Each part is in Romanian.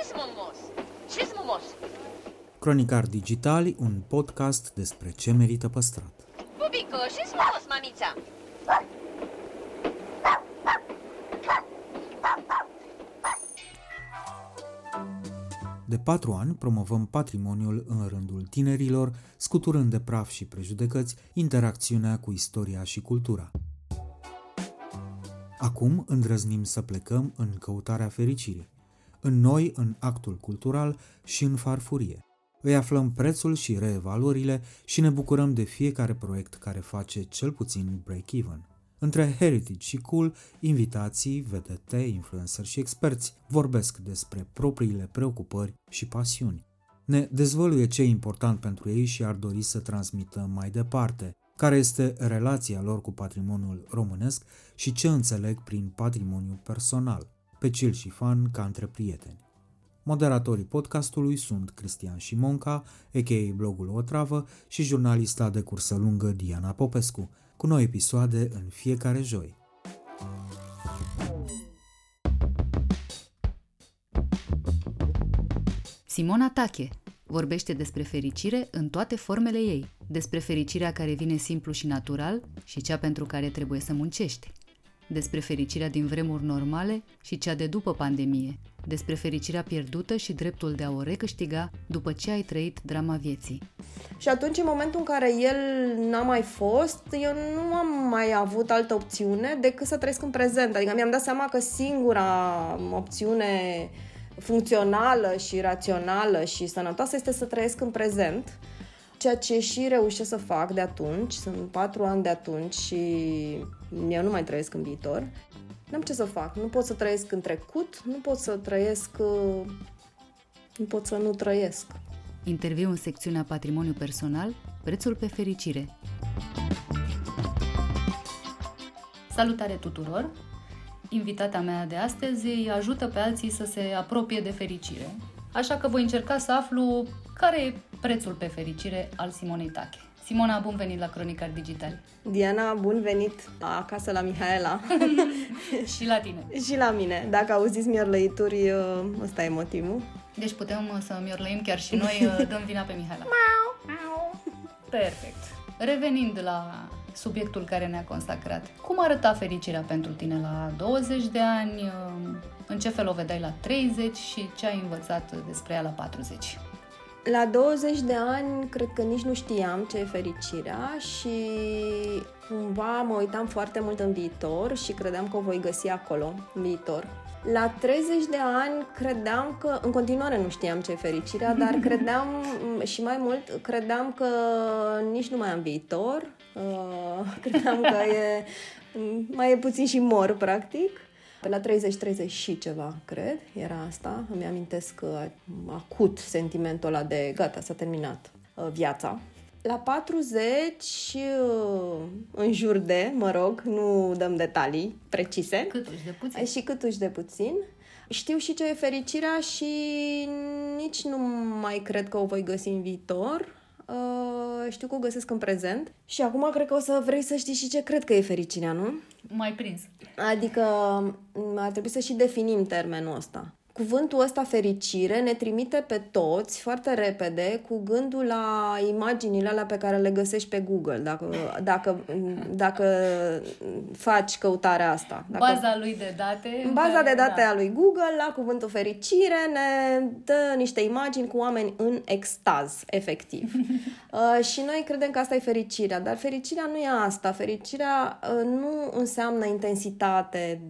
ce-s mumos? Ce-s mumos? Cronicar Digitali, un podcast despre ce merită păstrat. Bubico, ce-s mumos, mamița? De patru ani promovăm patrimoniul în rândul tinerilor, scuturând de praf și prejudecăți interacțiunea cu istoria și cultura. Acum îndrăznim să plecăm în căutarea fericirii, în noi, în actul cultural și în farfurie. Îi aflăm prețul și reevaluările și ne bucurăm de fiecare proiect care face cel puțin break-even. Între heritage și cool, invitații, vedete, influencer și experți vorbesc despre propriile preocupări și pasiuni. Ne dezvăluie ce e important pentru ei și ar dori să transmită mai departe, care este relația lor cu patrimoniul românesc și ce înțeleg prin patrimoniu personal, pe cil și fan ca între prieteni. Moderatorii podcastului sunt Cristian Șimonca, a.k.a. blogul Otravă și jurnalista de cursă lungă Diana Popescu, cu noi episoade în fiecare joi. Simona Tache vorbește despre fericire în toate formele ei, despre fericirea care vine simplu și natural și cea pentru care trebuie să muncești, despre fericirea din vremuri normale și cea de după pandemie, despre fericirea pierdută și dreptul de a o recâștiga după ce ai trăit drama vieții. Și atunci, în momentul în care el n-a mai fost, eu nu am mai avut altă opțiune decât să trăiesc în prezent. Adică mi-am dat seama că singura opțiune funcțională și rațională și sănătoasă este să trăiesc în prezent, ceea ce și reușesc să fac de atunci, sunt patru ani de atunci și eu nu mai trăiesc în viitor. N-am ce să fac, nu pot să trăiesc în trecut, nu pot să trăiesc, nu pot să nu trăiesc. Interviu în secțiunea Patrimoniu Personal, prețul pe fericire. Salutare tuturor! Invitata mea de astăzi îi ajută pe alții să se apropie de fericire, așa că voi încerca să aflu care e prețul pe fericire al Simonei Tache. Simona, bun venit la Cronicar Digital. Diana, bun venit acasă la Mihaela. și la tine. și la mine. Dacă auziți miorlăituri, ăsta e motivul. Deci putem să miorlăim chiar și noi, dăm vina pe Mihaela. Perfect. Revenind la subiectul care ne-a consacrat. Cum arăta fericirea pentru tine la 20 de ani? În ce fel o vedeai la 30 și ce ai învățat despre ea la 40? La 20 de ani, cred că nici nu știam ce e fericirea și cumva mă uitam foarte mult în viitor și credeam că o voi găsi acolo, în viitor. La 30 de ani credeam că, în continuare nu știam ce e fericirea, dar credeam și mai mult, credeam că nici nu mai am viitor, uh, credeam că e, mai e puțin și mor, practic. Pe la 30-30 și ceva, cred, era asta. Îmi amintesc că acut sentimentul ăla de gata, s-a terminat uh, viața. La 40, uh, în jur de, mă rog, nu dăm detalii precise. Câtuși de puțin. Și câtuși de puțin. Știu și ce e fericirea și nici nu mai cred că o voi găsi în viitor. Uh, știu că o găsesc în prezent și acum cred că o să vrei să știi și ce cred că e fericirea, nu? Mai prins. Adică ar trebui să și definim termenul ăsta. Cuvântul ăsta fericire ne trimite pe toți foarte repede cu gândul la imaginile alea pe care le găsești pe Google, dacă, dacă, dacă faci căutarea asta. Dacă, baza lui de date. Baza de date da. a lui Google, la cuvântul fericire, ne dă niște imagini cu oameni în extaz, efectiv. uh, și noi credem că asta e fericirea, dar fericirea nu e asta. Fericirea uh, nu înseamnă intensitate.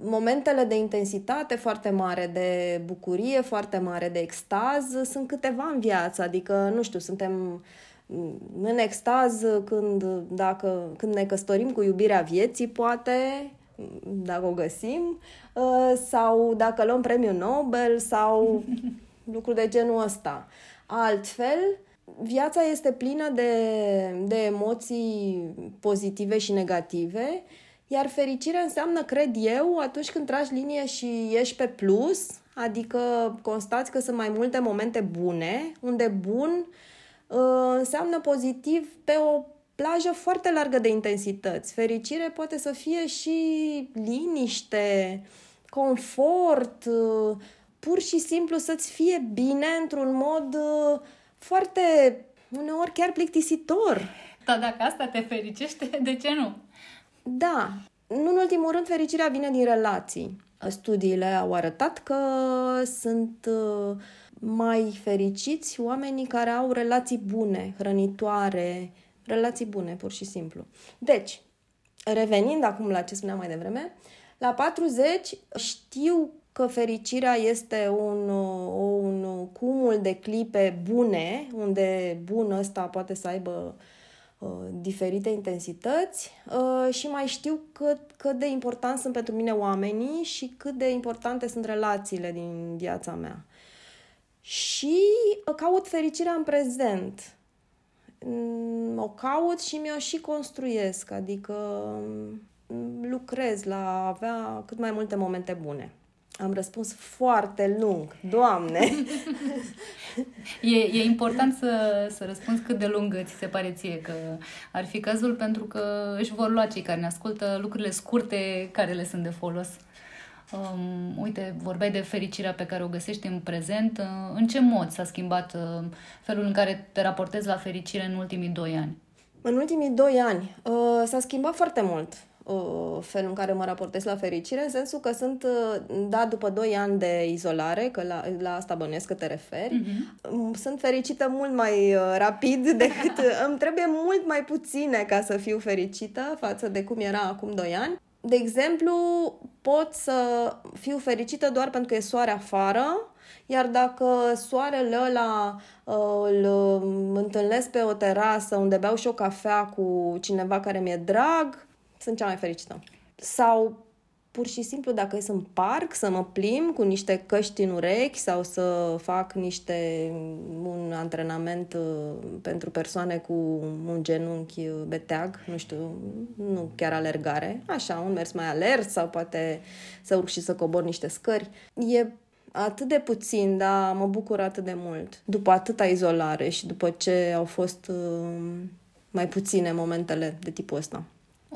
Momentele de intensitate foarte mare, de bucurie foarte mare, de extaz, sunt câteva în viață, adică, nu știu, suntem în extaz când, dacă, când ne căsătorim cu iubirea vieții, poate, dacă o găsim, sau dacă luăm premiul Nobel sau lucruri de genul ăsta. Altfel, viața este plină de, de emoții pozitive și negative iar fericirea înseamnă, cred eu, atunci când tragi linie și ești pe plus, adică constați că sunt mai multe momente bune, unde bun uh, înseamnă pozitiv pe o plajă foarte largă de intensități. Fericire poate să fie și liniște, confort, uh, pur și simplu să-ți fie bine într-un mod uh, foarte, uneori chiar plictisitor. Da, dacă asta te fericește, de ce nu? Da. Nu în ultimul rând, fericirea vine din relații. Studiile au arătat că sunt uh, mai fericiți oamenii care au relații bune, hrănitoare, relații bune, pur și simplu. Deci, revenind acum la ce spuneam mai devreme, la 40 știu că fericirea este un, un cumul de clipe bune, unde bun ăsta poate să aibă uh, diferite intensități uh, și mai știu cât, cât de important sunt pentru mine oamenii și cât de importante sunt relațiile din viața mea. Și caut fericirea în prezent. Mm, o caut și mi-o și construiesc, adică mm, lucrez la a avea cât mai multe momente bune. Am răspuns foarte lung, Doamne! e, e important să, să răspunzi cât de lung ți se pare ție că ar fi cazul, pentru că își vor lua cei care ne ascultă lucrurile scurte care le sunt de folos. Um, uite, vorbeai de fericirea pe care o găsești în prezent. Uh, în ce mod s-a schimbat uh, felul în care te raportezi la fericire în ultimii doi ani? În ultimii doi ani uh, s-a schimbat foarte mult uh, felul în care mă raportez la fericire, în sensul că sunt, uh, da, după doi ani de izolare, că la, la asta bănuiesc că te referi, uh-huh. sunt fericită mult mai uh, rapid decât îmi trebuie mult mai puține ca să fiu fericită față de cum era acum doi ani de exemplu, pot să fiu fericită doar pentru că e soare afară, iar dacă soarele ăla uh, îl întâlnesc pe o terasă unde beau și o cafea cu cineva care mi-e drag, sunt cea mai fericită. Sau pur și simplu dacă ies în parc să mă plim cu niște căști în urechi sau să fac niște un antrenament uh, pentru persoane cu un genunchi beteag, nu știu, nu chiar alergare, așa, un mers mai alert sau poate să urc și să cobor niște scări. E atât de puțin, dar mă bucur atât de mult. După atâta izolare și după ce au fost uh, mai puține momentele de tipul ăsta.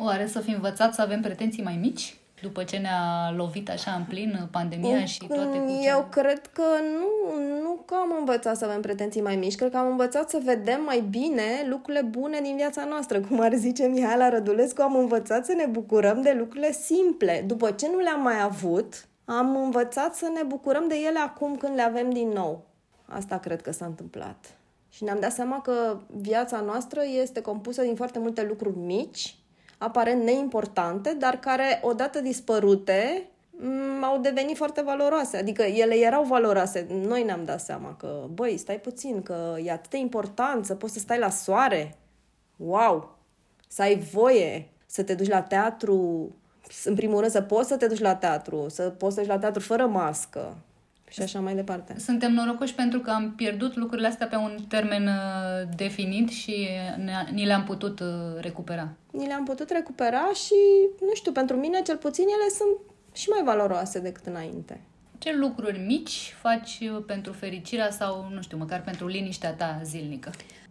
Oare să fi învățat să avem pretenții mai mici? după ce ne-a lovit așa în plin pandemia și toate cu Eu cred că nu, nu că am învățat să avem pretenții mai mici, cred că am învățat să vedem mai bine lucrurile bune din viața noastră. Cum ar zice Mihaela Rădulescu, am învățat să ne bucurăm de lucrurile simple. După ce nu le-am mai avut, am învățat să ne bucurăm de ele acum când le avem din nou. Asta cred că s-a întâmplat. Și ne-am dat seama că viața noastră este compusă din foarte multe lucruri mici aparent neimportante, dar care, odată dispărute, mm, au devenit foarte valoroase. Adică ele erau valoroase. Noi ne-am dat seama că, băi, stai puțin, că e atât de important să poți să stai la soare. Wow! Să ai voie să te duci la teatru, în primul rând să poți să te duci la teatru, să poți să te duci la teatru fără mască, și așa mai departe. Suntem norocoși pentru că am pierdut lucrurile astea pe un termen uh, definit și ni le-am putut uh, recupera. Ni le-am putut recupera și, nu știu, pentru mine cel puțin ele sunt și mai valoroase decât înainte. Ce lucruri mici faci uh, pentru fericirea sau, nu știu, măcar pentru liniștea ta zilnică?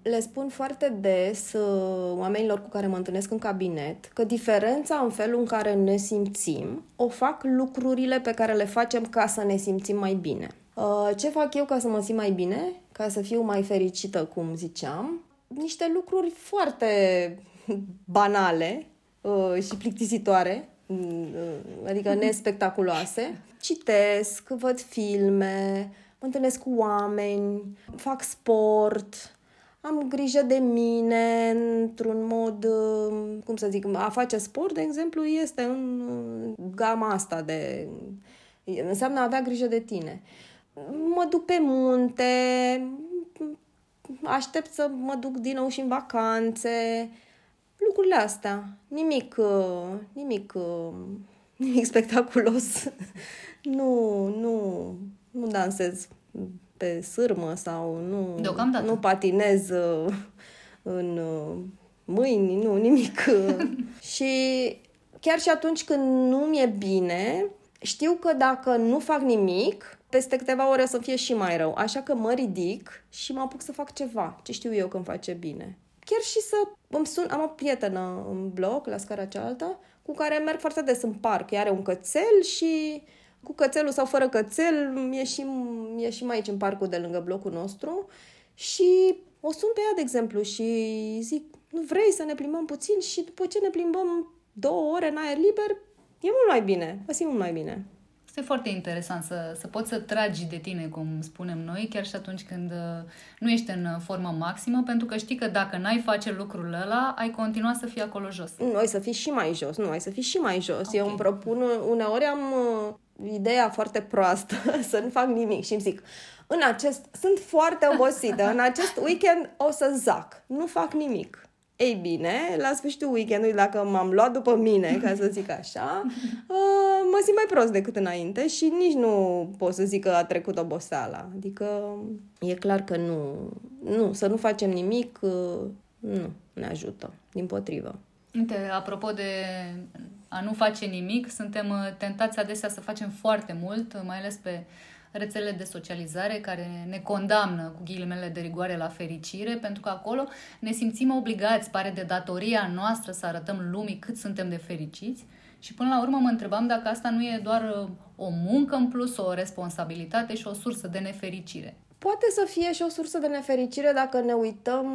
le spun foarte des uh, oamenilor cu care mă întâlnesc în cabinet că diferența în felul în care ne simțim o fac lucrurile pe care le facem ca să ne simțim mai bine. Uh, ce fac eu ca să mă simt mai bine, ca să fiu mai fericită, cum ziceam? Niște lucruri foarte banale uh, și plictisitoare, adică nespectaculoase. Citesc, văd filme, mă întâlnesc cu oameni, fac sport, am grijă de mine într-un mod, uh, cum să zic, a face sport, de exemplu, este în uh, gama asta de... înseamnă a avea grijă de tine. Mă duc pe munte, aștept să mă duc din nou și în vacanțe, lucrurile astea. Nimic, uh, nimic, nimic spectaculos. nu, nu, nu dansez pe sârmă sau nu, nu patinez uh, în uh, mâini, nu, nimic. și chiar și atunci când nu mi-e bine, știu că dacă nu fac nimic, peste câteva ore o să fie și mai rău. Așa că mă ridic și mă apuc să fac ceva, ce știu eu că îmi face bine. Chiar și să îmi sun, am o prietenă în bloc, la scara cealaltă, cu care merg foarte des în parc. Ea are un cățel și cu cățelul sau fără cățel, ieșim, ieșim aici în parcul de lângă blocul nostru și o sun pe ea, de exemplu, și zic, nu vrei să ne plimbăm puțin? Și după ce ne plimbăm două ore în aer liber, e mult mai bine, mă simt mult mai bine. Este foarte interesant să, să poți să tragi de tine, cum spunem noi, chiar și atunci când uh, nu ești în formă maximă, pentru că știi că dacă n-ai face lucrul ăla, ai continua să fii acolo jos. Nu, ai să fii și mai jos, nu, ai să fii și mai jos. Okay. Eu îmi propun, uneori am uh, ideea foarte proastă să nu fac nimic și îmi zic, în acest, sunt foarte obosită, în acest weekend o să zac, nu fac nimic. Ei bine, la sfârșitul weekendului, dacă m-am luat după mine, ca să zic așa, uh, mă simt mai prost decât înainte și nici nu pot să zic că a trecut oboseala. Adică e clar că nu, nu să nu facem nimic, uh, nu ne ajută, din potrivă. Uite, apropo de a nu face nimic, suntem uh, tentați adesea să facem foarte mult, mai ales pe rețelele de socializare care ne condamnă cu ghilimele de rigoare la fericire, pentru că acolo ne simțim obligați, pare de datoria noastră să arătăm lumii cât suntem de fericiți. Și până la urmă mă întrebam dacă asta nu e doar uh, o muncă în plus, o responsabilitate și o sursă de nefericire. Poate să fie și o sursă de nefericire dacă ne uităm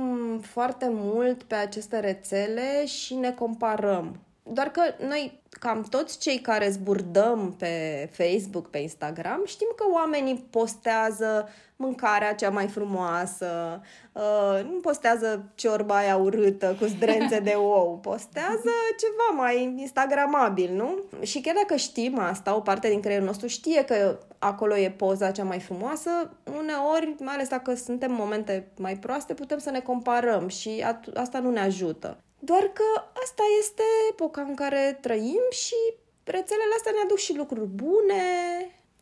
foarte mult pe aceste rețele și ne comparăm. Doar că noi, cam toți cei care zburdăm pe Facebook, pe Instagram, știm că oamenii postează mâncarea cea mai frumoasă, uh, nu postează ciorba aia urâtă cu zdrențe de ou, postează ceva mai instagramabil, nu? Și chiar dacă știm asta, o parte din creierul nostru știe că acolo e poza cea mai frumoasă, uneori, mai ales dacă suntem momente mai proaste, putem să ne comparăm și asta nu ne ajută. Doar că asta este epoca în care trăim și rețelele astea ne aduc și lucruri bune.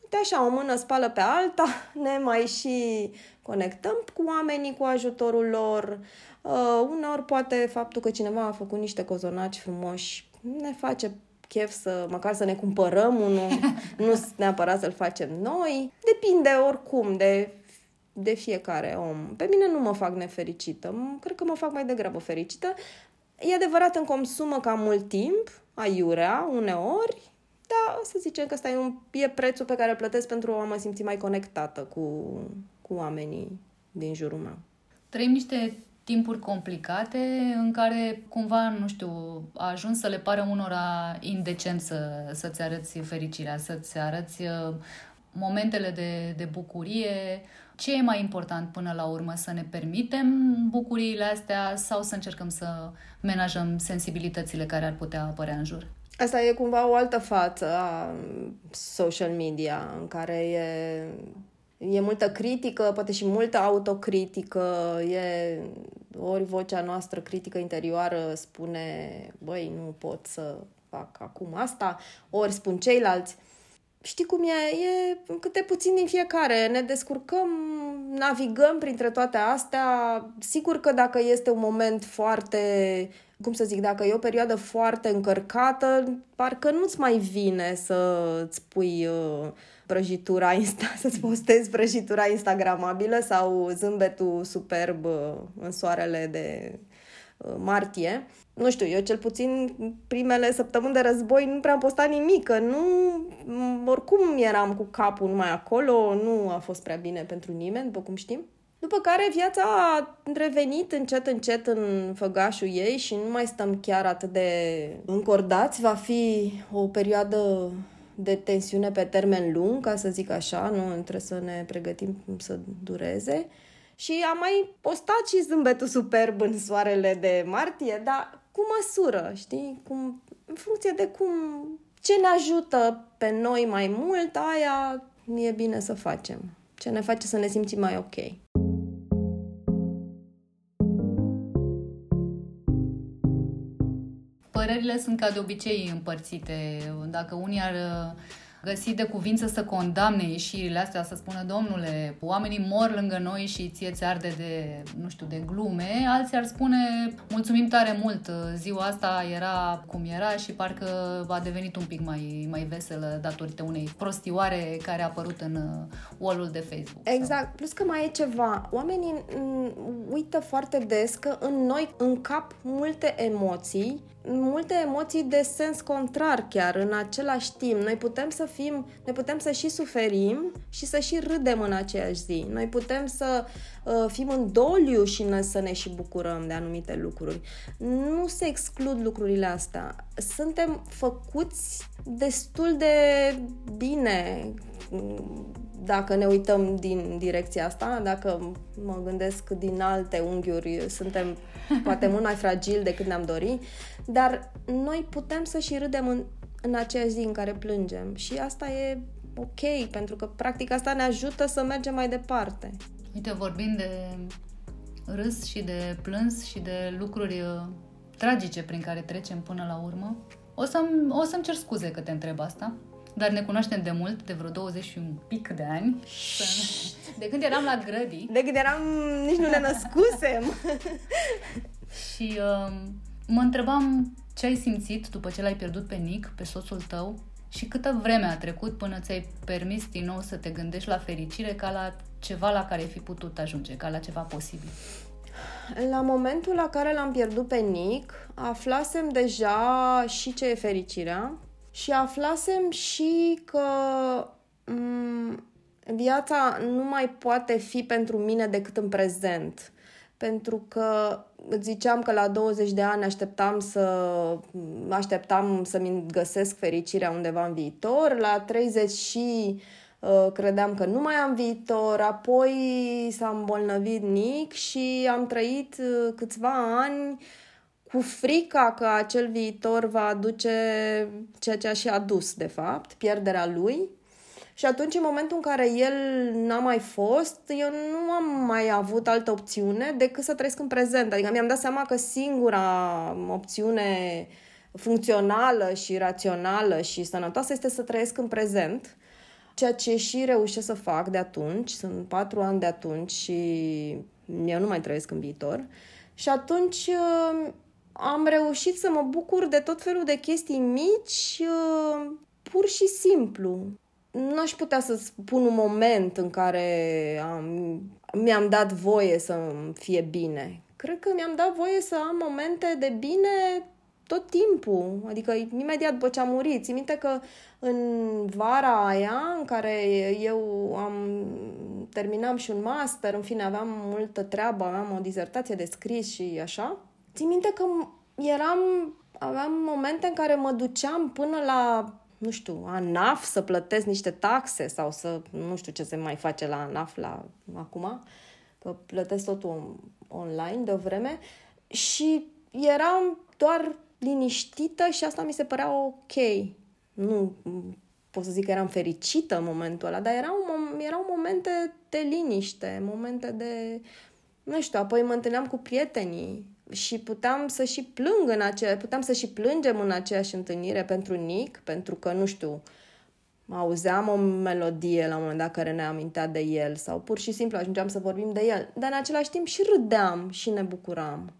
De așa, o mână spală pe alta, ne mai și conectăm cu oamenii cu ajutorul lor. Uh, uneori poate faptul că cineva a făcut niște cozonaci frumoși ne face chef să măcar să ne cumpărăm unul, nu neapărat să-l facem noi. Depinde oricum de de fiecare om. Pe mine nu mă fac nefericită, cred că mă fac mai degrabă fericită, E adevărat, îmi consumă cam mult timp, aiurea, uneori, dar să zicem că ăsta e, un, e prețul pe care îl plătesc pentru a mă simți mai conectată cu, cu oamenii din jurul meu. Trăim niște timpuri complicate în care cumva, nu știu, a ajuns să le pară unora indecent să, să-ți arăți fericirea, să-ți arăți uh, momentele de, de bucurie, ce e mai important până la urmă? Să ne permitem bucuriile astea sau să încercăm să menajăm sensibilitățile care ar putea apărea în jur? Asta e cumva o altă față a social media în care e, e multă critică, poate și multă autocritică, e ori vocea noastră critică interioară spune băi, nu pot să fac acum asta, ori spun ceilalți știi cum e, e câte puțin din fiecare. Ne descurcăm, navigăm printre toate astea. Sigur că dacă este un moment foarte, cum să zic, dacă e o perioadă foarte încărcată, parcă nu-ți mai vine să-ți pui uh, prăjitura Insta, să-ți postezi prăjitura instagramabilă sau zâmbetul superb uh, în soarele de uh, martie nu știu, eu cel puțin primele săptămâni de război nu prea am postat nimic, că nu, oricum eram cu capul numai acolo, nu a fost prea bine pentru nimeni, după cum știm. După care viața a revenit încet, încet în făgașul ei și nu mai stăm chiar atât de încordați. Va fi o perioadă de tensiune pe termen lung, ca să zic așa, nu trebuie să ne pregătim să dureze. Și am mai postat și zâmbetul superb în soarele de martie, dar cu măsură, știi? Cum, în funcție de cum, ce ne ajută pe noi mai mult, aia e bine să facem. Ce ne face să ne simțim mai ok. Părerile sunt ca de obicei împărțite. Dacă unii ar găsi de cuvință să condamne ieșirile astea, să spună, domnule, oamenii mor lângă noi și ție ți arde de, nu știu, de glume, alții ar spune, mulțumim tare mult, ziua asta era cum era și parcă a devenit un pic mai, mai veselă datorită unei prostioare care a apărut în wall de Facebook. Exact, sau... plus că mai e ceva, oamenii uită foarte des că în noi încap multe emoții multe emoții de sens contrar chiar în același timp. Noi putem să fim, noi putem să și suferim și să și râdem în aceeași zi. Noi putem să uh, fim în doliu și ne, să ne și bucurăm de anumite lucruri. Nu se exclud lucrurile astea. Suntem făcuți destul de bine dacă ne uităm din direcția asta, dacă mă gândesc din alte unghiuri, suntem poate mult mai fragili decât ne-am dori, dar noi putem să și râdem în, în aceeași zi în care plângem și asta e ok, pentru că practic asta ne ajută să mergem mai departe. Uite, vorbim de râs și de plâns și de lucruri uh, tragice prin care trecem până la urmă. O, să-mi, o să-mi cer scuze că te întreb asta, dar ne cunoaștem de mult, de vreo 20 și un pic de ani. De când eram la grădii. De când eram, nici nu ne născusem. și uh, mă întrebam ce ai simțit după ce l-ai pierdut pe Nick, pe soțul tău, și câtă vreme a trecut până ți-ai permis din nou să te gândești la fericire ca la ceva la care ai fi putut ajunge, ca la ceva posibil? La momentul la care l-am pierdut pe Nick, aflasem deja și ce e fericirea și aflasem și că m- mm, viața nu mai poate fi pentru mine decât în prezent. Pentru că ziceam că la 20 de ani așteptam să așteptam să-mi găsesc fericirea undeva în viitor, la 30 și uh, credeam că nu mai am viitor, apoi s-a îmbolnăvit Nick și am trăit uh, câțiva ani cu frica că acel viitor va aduce ceea ce a și adus, de fapt, pierderea lui. Și atunci, în momentul în care el n-a mai fost, eu nu am mai avut altă opțiune decât să trăiesc în prezent. Adică mi-am dat seama că singura opțiune funcțională și rațională și sănătoasă este să trăiesc în prezent, ceea ce și reușesc să fac de atunci, sunt patru ani de atunci și eu nu mai trăiesc în viitor. Și atunci am reușit să mă bucur de tot felul de chestii mici, uh, pur și simplu. Nu aș putea să spun un moment în care am, mi-am dat voie să fie bine. Cred că mi-am dat voie să am momente de bine tot timpul, adică imediat după ce am murit. Țin minte că în vara aia în care eu am terminam și un master, în fine aveam multă treabă, aveam o dizertație de scris și așa, Țin minte că eram, aveam momente în care mă duceam până la, nu știu, ANAF să plătesc niște taxe sau să, nu știu ce se mai face la ANAF la, acum, că plătesc totul online de o vreme și eram doar liniștită și asta mi se părea ok. Nu pot să zic că eram fericită în momentul ăla, dar erau, erau momente de liniște, momente de, nu știu, apoi mă întâlneam cu prietenii și puteam să și plâng în aceea, puteam să și plângem în aceeași întâlnire pentru Nick, pentru că, nu știu, auzeam o melodie la un moment dat care ne amintea de el sau pur și simplu ajungeam să vorbim de el, dar în același timp și râdeam și ne bucuram.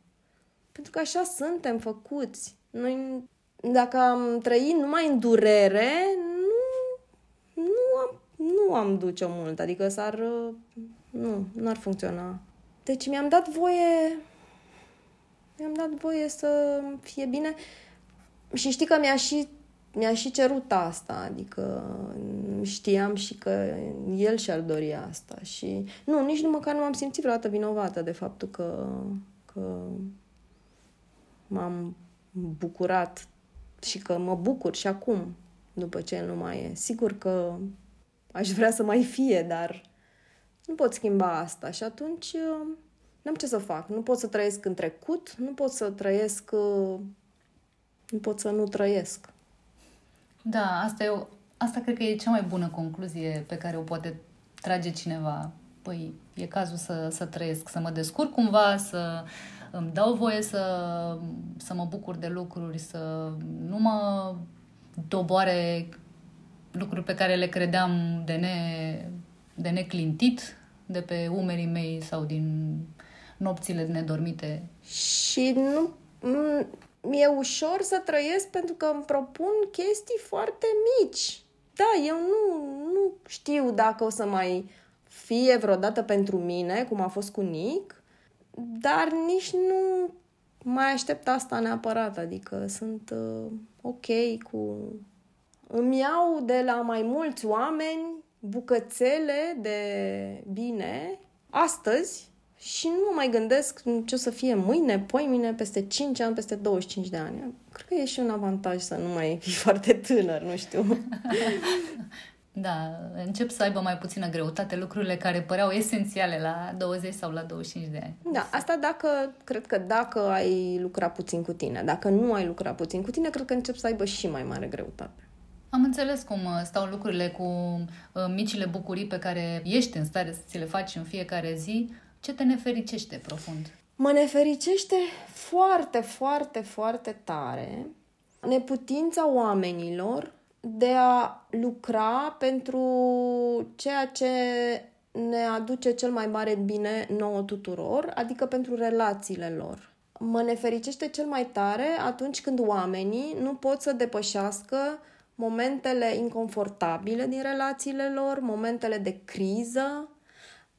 Pentru că așa suntem făcuți. Noi, dacă am trăit numai în durere, nu, nu am, nu am duce-o mult, adică s-ar, nu, nu ar funcționa. Deci mi-am dat voie mi-am dat voie să fie bine și știi că mi-a și, mi-a și cerut asta, adică știam și că el și-ar dori asta și nu, nici nu măcar nu m-am simțit vreodată vinovată de faptul că, că m-am bucurat și că mă bucur și acum după ce el nu mai e. Sigur că aș vrea să mai fie, dar nu pot schimba asta și atunci N-am ce să fac. Nu pot să trăiesc în trecut, nu pot să trăiesc... Uh, nu pot să nu trăiesc. Da, asta, e o, asta cred că e cea mai bună concluzie pe care o poate trage cineva. Păi, e cazul să, să trăiesc, să mă descurc cumva, să îmi dau voie să, să mă bucur de lucruri, să nu mă doboare lucruri pe care le credeam de, ne, de neclintit de pe umerii mei sau din nopțile nedormite. Și nu... Mi-e ușor să trăiesc pentru că îmi propun chestii foarte mici. Da, eu nu, nu știu dacă o să mai fie vreodată pentru mine, cum a fost cu Nick, dar nici nu mai aștept asta neapărat, adică sunt uh, ok cu... Îmi iau de la mai mulți oameni bucățele de bine astăzi și nu mă mai gândesc ce o să fie mâine, poimine, peste 5 ani, peste 25 de ani. Cred că e și un avantaj să nu mai fii foarte tânăr, nu știu. Da, încep să aibă mai puțină greutate lucrurile care păreau esențiale la 20 sau la 25 de ani. Da, asta dacă, cred că dacă ai lucrat puțin cu tine. Dacă nu ai lucrat puțin cu tine, cred că încep să aibă și mai mare greutate. Am înțeles cum uh, stau lucrurile cu uh, micile bucurii pe care ești în stare să ți le faci în fiecare zi. Ce te nefericește profund? Mă nefericește foarte, foarte, foarte tare neputința oamenilor de a lucra pentru ceea ce ne aduce cel mai mare bine nouă tuturor, adică pentru relațiile lor. Mă nefericește cel mai tare atunci când oamenii nu pot să depășească momentele inconfortabile din relațiile lor, momentele de criză.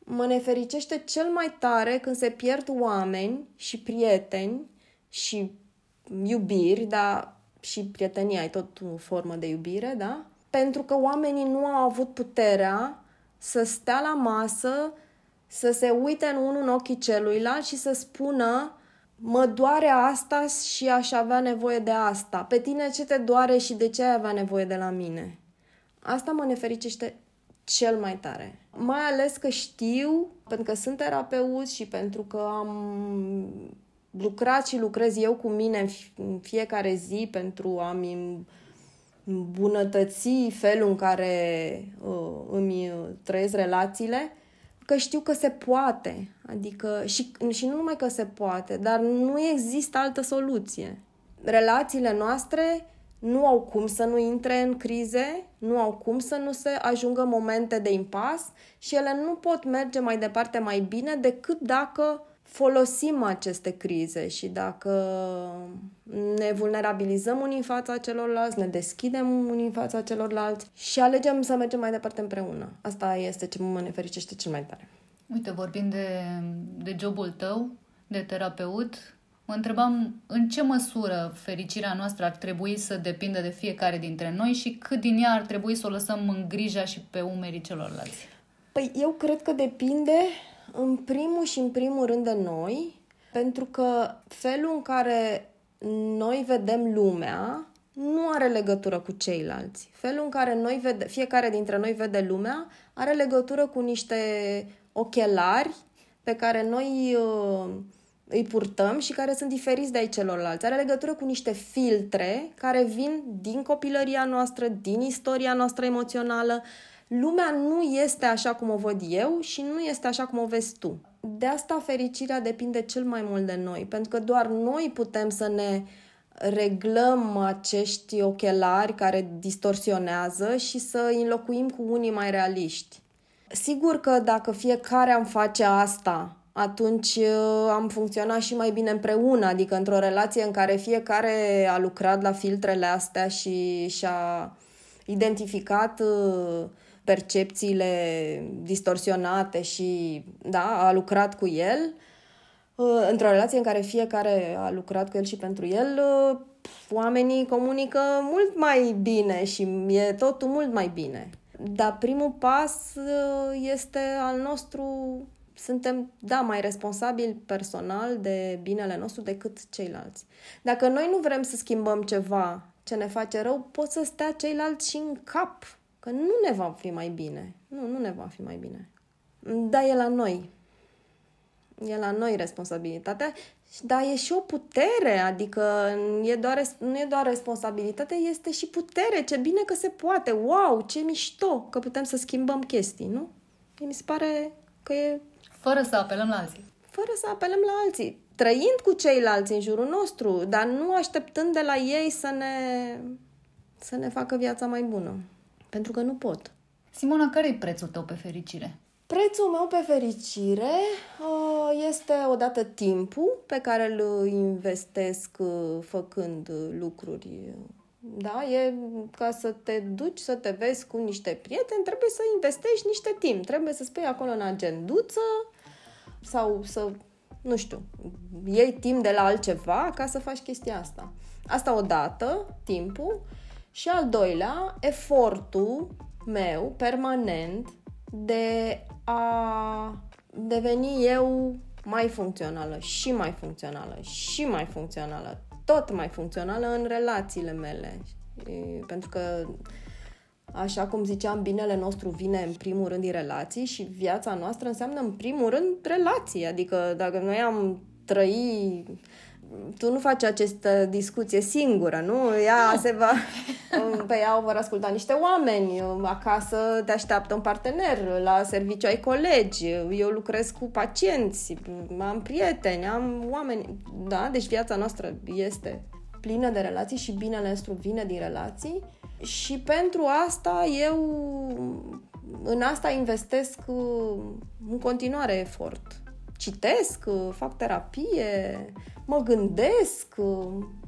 Mă nefericește cel mai tare când se pierd oameni și prieteni și iubiri, dar și prietenia e tot o formă de iubire, da? Pentru că oamenii nu au avut puterea să stea la masă, să se uite în unul în ochii celuilalt și să spună mă doare asta și aș avea nevoie de asta. Pe tine ce te doare și de ce ai avea nevoie de la mine? Asta mă nefericește cel mai tare. Mai ales că știu, pentru că sunt terapeut și pentru că am lucrat și lucrez eu cu mine în fiecare zi pentru a-mi îmbunătăți felul în care uh, îmi trăiesc relațiile, că știu că se poate. Adică, și, și nu numai că se poate, dar nu există altă soluție. Relațiile noastre nu au cum să nu intre în crize, nu au cum să nu se ajungă momente de impas și ele nu pot merge mai departe mai bine decât dacă folosim aceste crize și dacă ne vulnerabilizăm unii în fața celorlalți, ne deschidem unii în fața celorlalți și alegem să mergem mai departe împreună. Asta este ce mă nefericiște cel mai tare. Uite, vorbind de, de jobul tău, de terapeut, mă întrebam în ce măsură fericirea noastră ar trebui să depindă de fiecare dintre noi și cât din ea ar trebui să o lăsăm în grija și pe umerii celorlalți. Păi eu cred că depinde în primul și în primul rând de noi, pentru că felul în care noi vedem lumea nu are legătură cu ceilalți. Felul în care noi vede, fiecare dintre noi vede lumea are legătură cu niște ochelari pe care noi uh, îi purtăm și care sunt diferiți de ai celorlalți. Are legătură cu niște filtre care vin din copilăria noastră, din istoria noastră emoțională, lumea nu este așa cum o văd eu și nu este așa cum o vezi tu. De asta fericirea depinde cel mai mult de noi, pentru că doar noi putem să ne reglăm acești ochelari care distorsionează și să îi înlocuim cu unii mai realiști. Sigur că dacă fiecare am face asta, atunci uh, am funcționat și mai bine împreună, adică într-o relație în care fiecare a lucrat la filtrele astea și și-a identificat uh, percepțiile distorsionate și da, a lucrat cu el uh, într-o relație în care fiecare a lucrat cu el și pentru el, uh, oamenii comunică mult mai bine și e totul mult mai bine. Dar primul pas uh, este al nostru, suntem, da, mai responsabili personal de binele nostru decât ceilalți. Dacă noi nu vrem să schimbăm ceva ce ne face rău, pot să stea ceilalți și în cap Că nu ne va fi mai bine. Nu, nu ne va fi mai bine. Da, e la noi. E la noi responsabilitatea, dar e și o putere, adică e doar, nu e doar responsabilitate, este și putere. Ce bine că se poate. Wow, ce mișto că putem să schimbăm chestii, nu? Mi se pare că e... Fără să apelăm la alții. Fără să apelăm la alții. Trăind cu ceilalți în jurul nostru, dar nu așteptând de la ei să ne, să ne facă viața mai bună pentru că nu pot. Simona, care e prețul tău pe fericire? Prețul meu pe fericire uh, este odată timpul pe care îl investesc uh, făcând uh, lucruri. Da, e ca să te duci să te vezi cu niște prieteni, trebuie să investești niște timp. Trebuie să spui acolo în agenduță sau să nu știu, iei timp de la altceva ca să faci chestia asta. Asta odată, timpul, și al doilea, efortul meu permanent de a deveni eu mai funcțională și mai funcțională și mai funcțională, tot mai funcțională în relațiile mele. Pentru că, așa cum ziceam, binele nostru vine în primul rând din relații și viața noastră înseamnă în primul rând relații. Adică dacă noi am trăi tu nu faci această discuție singură, nu? Ea se va... Pe ea o vor asculta niște oameni, acasă te așteaptă un partener, la serviciu ai colegi, eu lucrez cu pacienți, am prieteni, am oameni, da? Deci viața noastră este plină de relații și binele nostru vine din relații și pentru asta eu în asta investesc în continuare efort citesc, fac terapie, mă gândesc,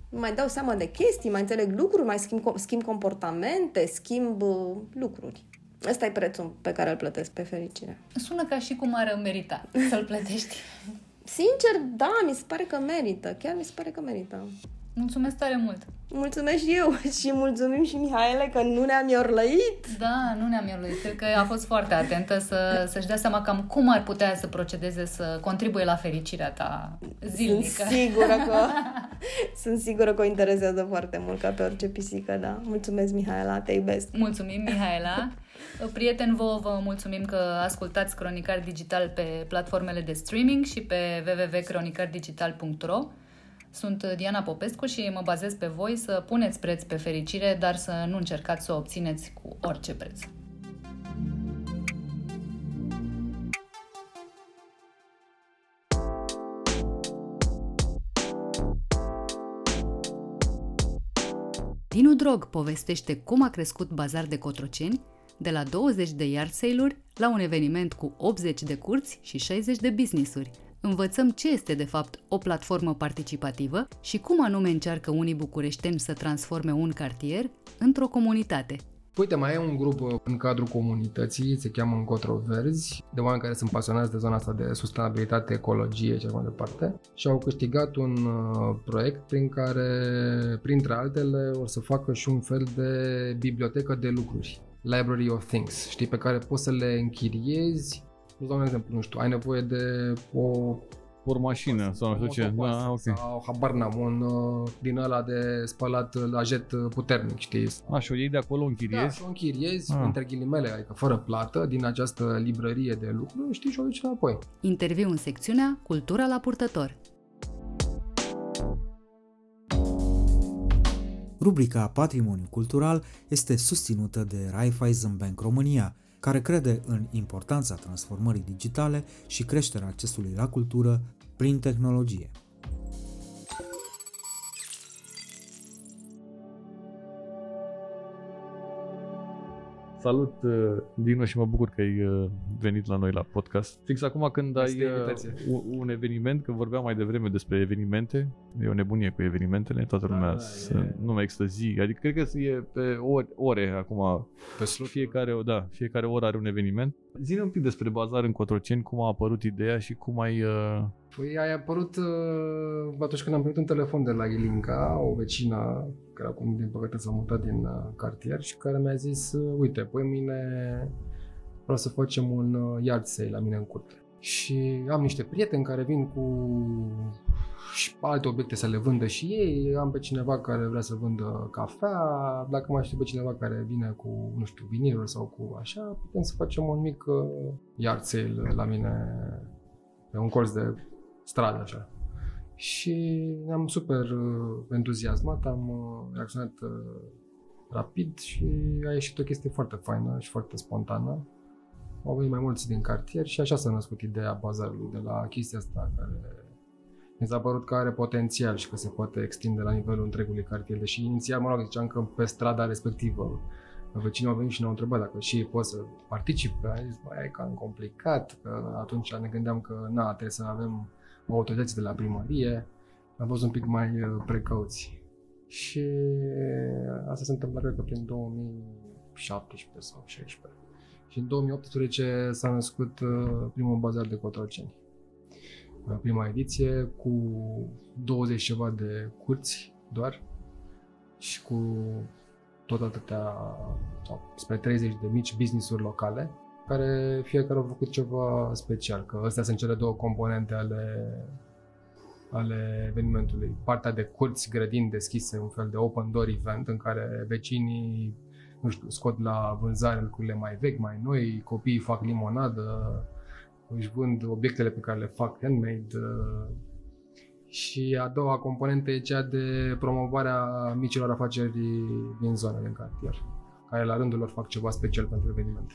mai dau seama de chestii, mai înțeleg lucruri, mai schimb, schimb comportamente, schimb uh, lucruri. Ăsta e prețul pe care îl plătesc pe fericire. Sună ca și cum ar merita să-l plătești. Sincer, da, mi se pare că merită. Chiar mi se pare că merită. Mulțumesc tare mult! Mulțumesc și eu și mulțumim și Mihaele că nu ne-am iorlăit. Da, nu ne-am iorlăit. Cred că a fost foarte atentă să, să-și dea seama cam cum ar putea să procedeze să contribuie la fericirea ta zilnică. Sunt sigură că, sunt sigură că o interesează foarte mult ca pe orice pisică, da. Mulțumesc, Mihaela, te iubesc. Mulțumim, Mihaela. Prieten, vouă vă mulțumim că ascultați Cronicar Digital pe platformele de streaming și pe www.cronicardigital.ro. Sunt Diana Popescu și mă bazez pe voi să puneți preț pe fericire, dar să nu încercați să o obțineți cu orice preț. Dinu Drog povestește cum a crescut Bazar de Cotroceni, de la 20 de yard sale-uri la un eveniment cu 80 de curți și 60 de business-uri – învățăm ce este de fapt o platformă participativă și cum anume încearcă unii bucureșteni să transforme un cartier într-o comunitate. Uite, mai e un grup uh, în cadrul comunității, se cheamă Încotro Verzi, de oameni care sunt pasionați de zona asta de sustenabilitate, ecologie și așa mai departe. Și au câștigat un uh, proiect prin care, printre altele, o să facă și un fel de bibliotecă de lucruri. Library of Things, știi, pe care poți să le închiriezi Îți dau un exemplu, nu știu, ai nevoie de o o mașină sau nu știu ce. Da, ok. Sau habar n-am, un uh, din ăla de spălat la jet puternic, știi? A, și o iei de acolo, o închiriezi? Da, și o închiriezi, ah. între ghilimele, adică fără plată, din această librărie de lucruri, știi, și o duci înapoi. Interviu în secțiunea Cultura la purtător. Rubrica Patrimoniu Cultural este susținută de Raiffeisen Bank România – care crede în importanța transformării digitale și creșterea accesului la cultură prin tehnologie. Salut, uh, Dino, și mă bucur că ai uh, venit la noi la podcast. Fix acum când ai uh, un eveniment, că vorbeam mai devreme despre evenimente, e o nebunie cu evenimentele, toată lumea da, să e... nu mai există zi, adică cred că e pe ore, ore acum, pe slot, fiecare, da, fiecare oră are un eveniment. Zine un pic despre bazar în Cotroceni, cum a apărut ideea și cum ai... Uh... Păi a apărut uh, atunci când am primit un telefon de la Ilinca, o vecină care acum din păcate s-a mutat din uh, cartier și care mi-a zis, uh, uite, păi mine vreau să facem un uh, yard sale la mine în curte. Și am niște prieteni care vin cu și alte obiecte să le vândă și ei. Am pe cineva care vrea să vândă cafea, dacă mai știu pe cineva care vine cu, nu știu, viniluri sau cu așa, putem să facem un mic uh, yard sale la mine pe un colț de stradă așa. Și ne-am super uh, entuziasmat, am uh, reacționat uh, rapid și a ieșit o chestie foarte faină și foarte spontană. Au venit mai mulți din cartier și așa s-a născut ideea bazarului, de la chestia asta care mi s-a părut că are potențial și că se poate extinde la nivelul întregului cartier. Deși inițial, mă rog, ziceam că pe strada respectivă vecinii au venit și ne-au întrebat dacă și ei pot să participe. Am zis, băi, e cam complicat, că atunci ne gândeam că na, trebuie să avem autorități de la primărie. Am fost un pic mai uh, precauți. Și asta se întâmplă, cred că, prin 2017 sau 2016. Și în 2018 s-a născut uh, primul bazar de Cotroceni. prima ediție, cu 20 ceva de curți doar și cu tot atâtea, sau spre 30 de mici business-uri locale, care fiecare au făcut ceva special, că astea sunt cele două componente ale, ale evenimentului. Partea de curți, grădini deschise, un fel de open door event în care vecinii nu știu, scot la vânzare lucrurile mai vechi, mai noi, copiii fac limonadă, își vând obiectele pe care le fac handmade. Uh, și a doua componentă e cea de promovarea micilor afaceri din zona, din cartier, care la rândul lor fac ceva special pentru eveniment.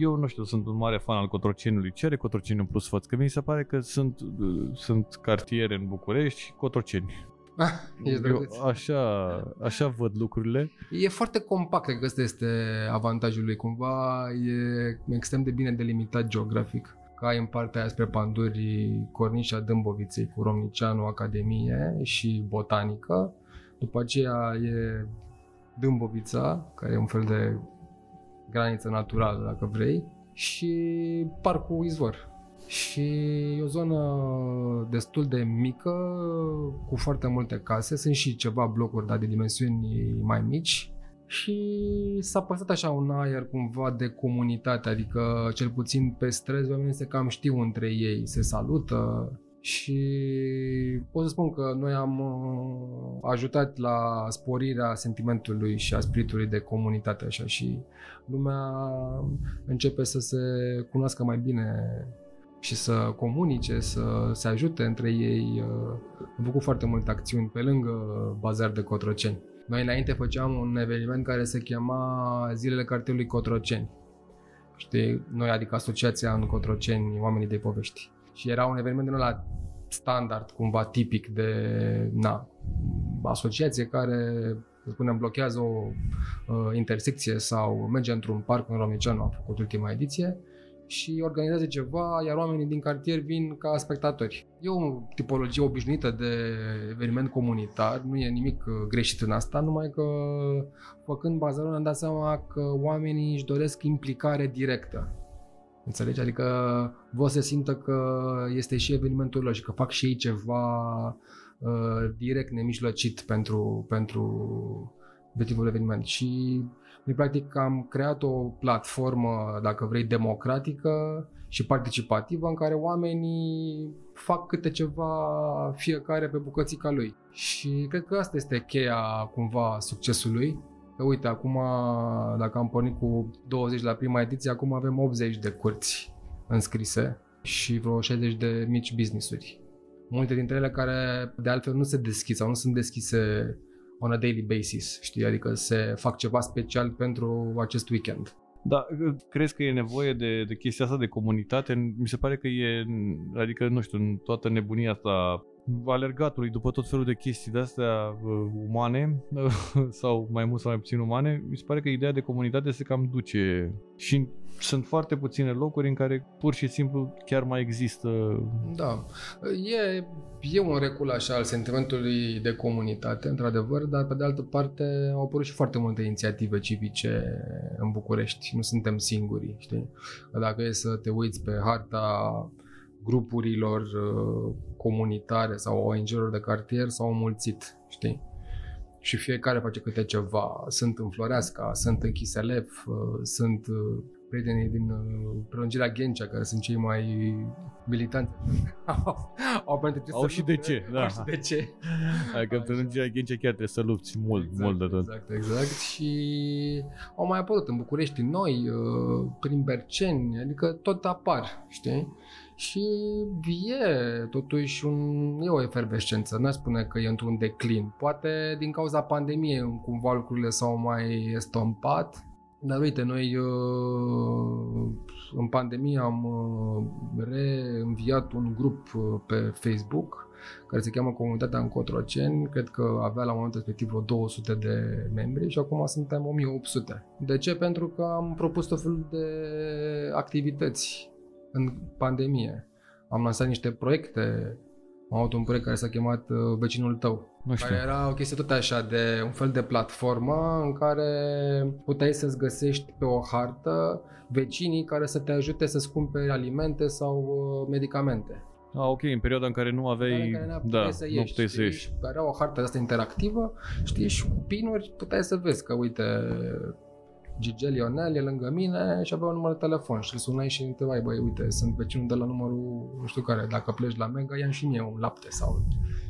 Eu nu știu, sunt un mare fan al Cotrocenului. Ce are Cotroceniu plus față? Că mi se pare că sunt, uh, sunt cartiere în București și Cotroceni. Ah, Eu, așa, așa văd lucrurile. E foarte compact, cred că ăsta este avantajul lui. Cumva e extrem de bine delimitat geografic. Ca ai în partea aia spre Panduri, Cornișa Dâmboviței cu Romnicianu Academie și Botanică. După aceea e Dâmbovița, care e un fel de graniță naturală, dacă vrei, și Parcul Izvor, și e o zonă destul de mică, cu foarte multe case. Sunt și ceva blocuri, dar de dimensiuni mai mici. Și s-a păstrat așa un aer cumva de comunitate, adică cel puțin pe străzi oamenii se cam știu între ei, se salută, și pot să spun că noi am uh, ajutat la sporirea sentimentului și a spiritului de comunitate așa și lumea începe să se cunoască mai bine și să comunice, să se ajute între ei. Uh, am făcut foarte multe acțiuni pe lângă bazar de Cotroceni. Noi înainte făceam un eveniment care se chema Zilele Cartierului Cotroceni. Știi? Noi, adică Asociația în Cotroceni, Oamenii de Povești. Și era un eveniment din ăla standard, cumva tipic de na, asociație care, să spunem, blochează o uh, intersecție sau merge într-un parc în Romicianu, am făcut ultima ediție și organizează ceva, iar oamenii din cartier vin ca spectatori. E o tipologie obișnuită de eveniment comunitar, nu e nimic uh, greșit în asta, numai că făcând bazarul am dat seama că oamenii își doresc implicare directă. Înțelegi? Adică vor să simtă că este și evenimentul lor și că fac și ei ceva uh, direct nemijlocit pentru, pentru obiectivul eveniment. Și noi, practic, am creat o platformă, dacă vrei, democratică și participativă în care oamenii fac câte ceva fiecare pe bucățica lui. Și cred că asta este cheia, cumva, succesului. Că uite, acum, dacă am pornit cu 20 la prima ediție, acum avem 80 de curți înscrise și vreo 60 de mici business-uri. Multe dintre ele care, de altfel, nu se deschid sau nu sunt deschise on a daily basis, știi? Adică se fac ceva special pentru acest weekend. Da, crezi că e nevoie de, de chestia asta de comunitate? Mi se pare că e, adică, nu știu, în toată nebunia asta alergatului după tot felul de chestii de astea uh, umane sau mai mult sau mai puțin umane, mi se pare că ideea de comunitate se cam duce și sunt foarte puține locuri în care pur și simplu chiar mai există. Da, e, e un recul așa al sentimentului de comunitate, într-adevăr, dar pe de altă parte au apărut și foarte multe inițiative civice în București. Nu suntem singuri, știi? Dacă e să te uiți pe harta grupurilor uh, comunitare sau ONG-urilor de cartier s-au mulțit, știi? Și fiecare face câte ceva. Sunt în Floreasca, sunt în Chiselev, uh, sunt uh, prietenii din prelungirea Ghencea, care sunt cei mai militanți. au, au și de ce, da. Au și de ce. Adică în prelungirea Ghencea chiar trebuie să lupți mult, exact, mult de tot. Exact, exact. Și au mai apărut în București noi, prin Berceni, adică tot apar, știi? Și e totuși un, e o efervescență. Nu spune că e într-un declin. Poate din cauza pandemiei cumva lucrurile s-au mai estompat. Dar uite, noi uh, în pandemie am uh, reînviat un grup uh, pe Facebook care se cheamă Comunitatea în Cotroceni. Cred că avea la momentul respectiv vreo 200 de membri și acum suntem 1800. De ce? Pentru că am propus tot felul de activități în pandemie. Am lansat niște proiecte, am avut un proiect care s-a chemat uh, Vecinul Tău. Nu știu. Care era o chestie tot așa de un fel de platformă în care puteai să-ți găsești pe o hartă vecinii care să te ajute să-ți cumperi alimente sau uh, medicamente. Ah, ok, în perioada în care nu aveai... În care n-a- da, puteai să ieși, nu puteai să știi? ieși. Și Era o hartă asta interactivă, știi, și cu pinuri puteai să vezi că, uite, Gigi Lionel e lângă mine și avea un număr de telefon și îl sunai și întrebai, băi, uite, sunt vecinul de la numărul, nu știu care, dacă pleci la Mega, ia și mie un lapte sau,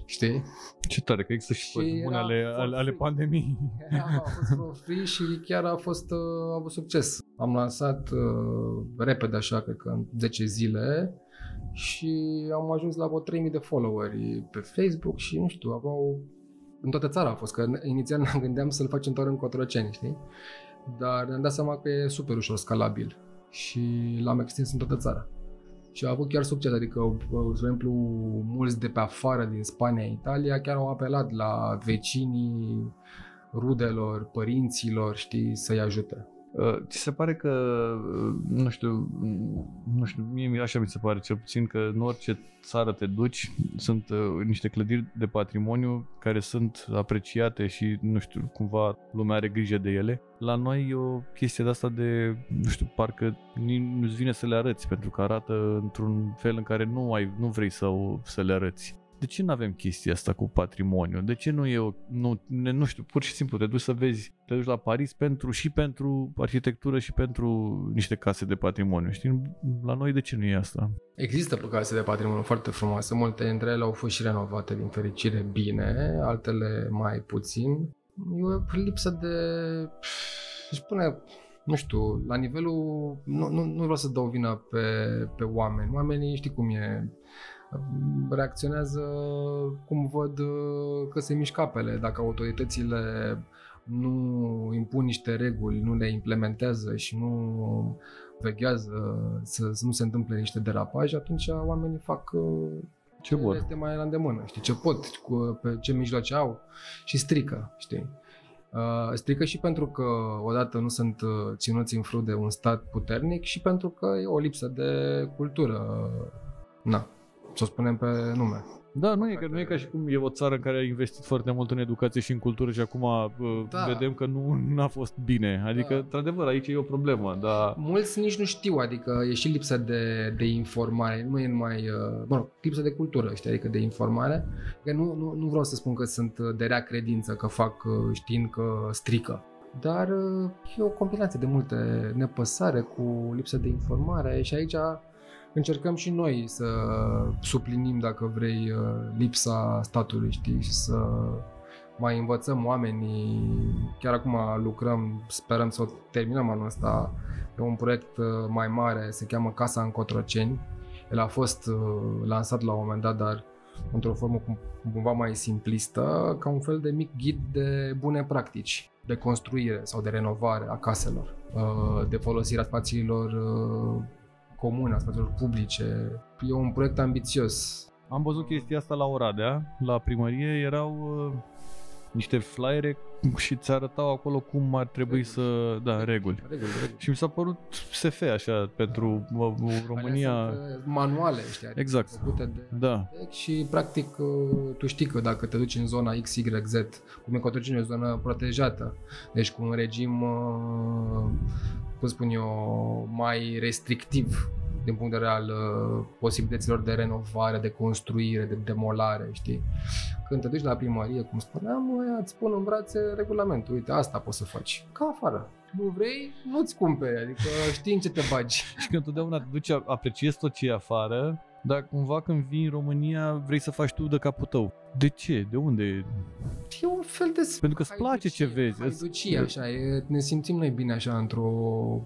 știi? Ce tare, că există și, Și părți bune era ale, for ale, ale free. pandemiei. Era, a fost for free și chiar a fost, uh, a avut succes. Am lansat uh, repede așa, cred că în 10 zile și am ajuns la vreo 3000 de followeri pe Facebook și nu știu, aveau în toată țara a fost, că inițial ne gândeam să-l facem doar în Cotroceni, știi? Dar ne-am dat seama că e super ușor scalabil și l-am extins în toată țara. Și a avut chiar succes, adică, uh, de exemplu, mulți de pe afară, din Spania, Italia, chiar au apelat la vecinii, rudelor, părinților, știi, să-i ajute. Uh, Ți se pare că, uh, nu știu, mm, nu știu, mie așa mi se pare cel puțin că în orice țară te duci sunt uh, niște clădiri de patrimoniu care sunt apreciate și, nu știu, cumva lumea are grijă de ele. La noi e o chestie de asta de, nu știu, parcă ni- nu-ți vine să le arăți pentru că arată într-un fel în care nu ai, nu vrei să, o- să le arăți. De ce nu avem chestia asta cu patrimoniu? De ce nu e o, nu, ne, nu știu, pur și simplu te duci să vezi, te duci la Paris pentru și pentru arhitectură și pentru niște case de patrimoniu, știi? La noi de ce nu e asta? Există case de patrimoniu foarte frumoase, multe dintre ele au fost și renovate din fericire bine, altele mai puțin. E o lipsă de, își spune, nu știu, la nivelul, nu, nu, nu vreau să dau vina pe, pe oameni. Oamenii știi cum e, reacționează cum văd uh, că se mișcă apele. Dacă autoritățile nu impun niște reguli, nu le implementează și nu veghează să, să nu se întâmple niște derapaje, atunci oamenii fac uh, Ce vor? este mai la îndemână, știi, ce pot, cu, pe ce mijloace au și strică, știi. Uh, strică și pentru că odată nu sunt uh, ținuți în frâu de un stat puternic și pentru că e o lipsă de cultură, na, să o spunem pe nume. Da, nu e, că, nu e ca și cum e o țară în care a investit foarte mult în educație și în cultură și acum uh, Da. vedem că nu a fost bine. Adică, Da. într-adevăr, aici e o problemă, dar Mulți nici nu știu, adică e și lipsă de, de informare, nu e numai, uh, mă rog, lipsă de cultură, știi, adică de informare. Că nu, nu, nu vreau să spun că sunt uh, de rea credință, că fac uh, știind că strică. Dar uh, e o combinație de multe nepăsare cu lipsă de informare și aici încercăm și noi să suplinim, dacă vrei, uh, lipsa statului, știi, și să mai învățăm oamenii. Chiar acum lucrăm, sperăm să o terminăm anul ăsta pe un proiect uh, mai mare, se cheamă Casa în Cotroceni. El a fost uh, lansat la un moment dat, dar într-o formă cum- cumva mai simplistă, ca un fel de mic ghid de bune practici de construire sau de renovare a caselor, uh, de folosirea spațiilor uh, comune, a spațiilor publice. E un proiect ambițios. am văzut chestia asta la Oradea, la primărie, erau uh, niște flyere și ți arătau acolo cum ar trebui Reguli. să... Da, reguli. Reguli, reguli. Și mi s-a părut SF așa pentru uh, România. Alea sunt, uh, manuale, știi, adică Exact. făcute de Da. arhitect și practic uh, tu știi că dacă te duci în zona XYZ, cum e Cotroceni, e o zonă protejată, deci cu un regim, uh, cum spun eu, mai restrictiv din punct de vedere al uh, posibilităților de renovare, de construire, de demolare, știi? Când te duci la primărie, cum spuneam, ăia îți pun în brațe regulamentul. Uite, asta poți să faci. Ca afară. Nu vrei, nu-ți cumperi, adică știi în ce te bagi. Și că întotdeauna te duci, apreciezi tot ce e afară, dar cumva când vii în România vrei să faci tu de capul tău. De ce? De unde? E un fel de Pentru că îți place ce vezi. Îți- Haiducie, așa, e, ne simțim noi bine așa într-o uh,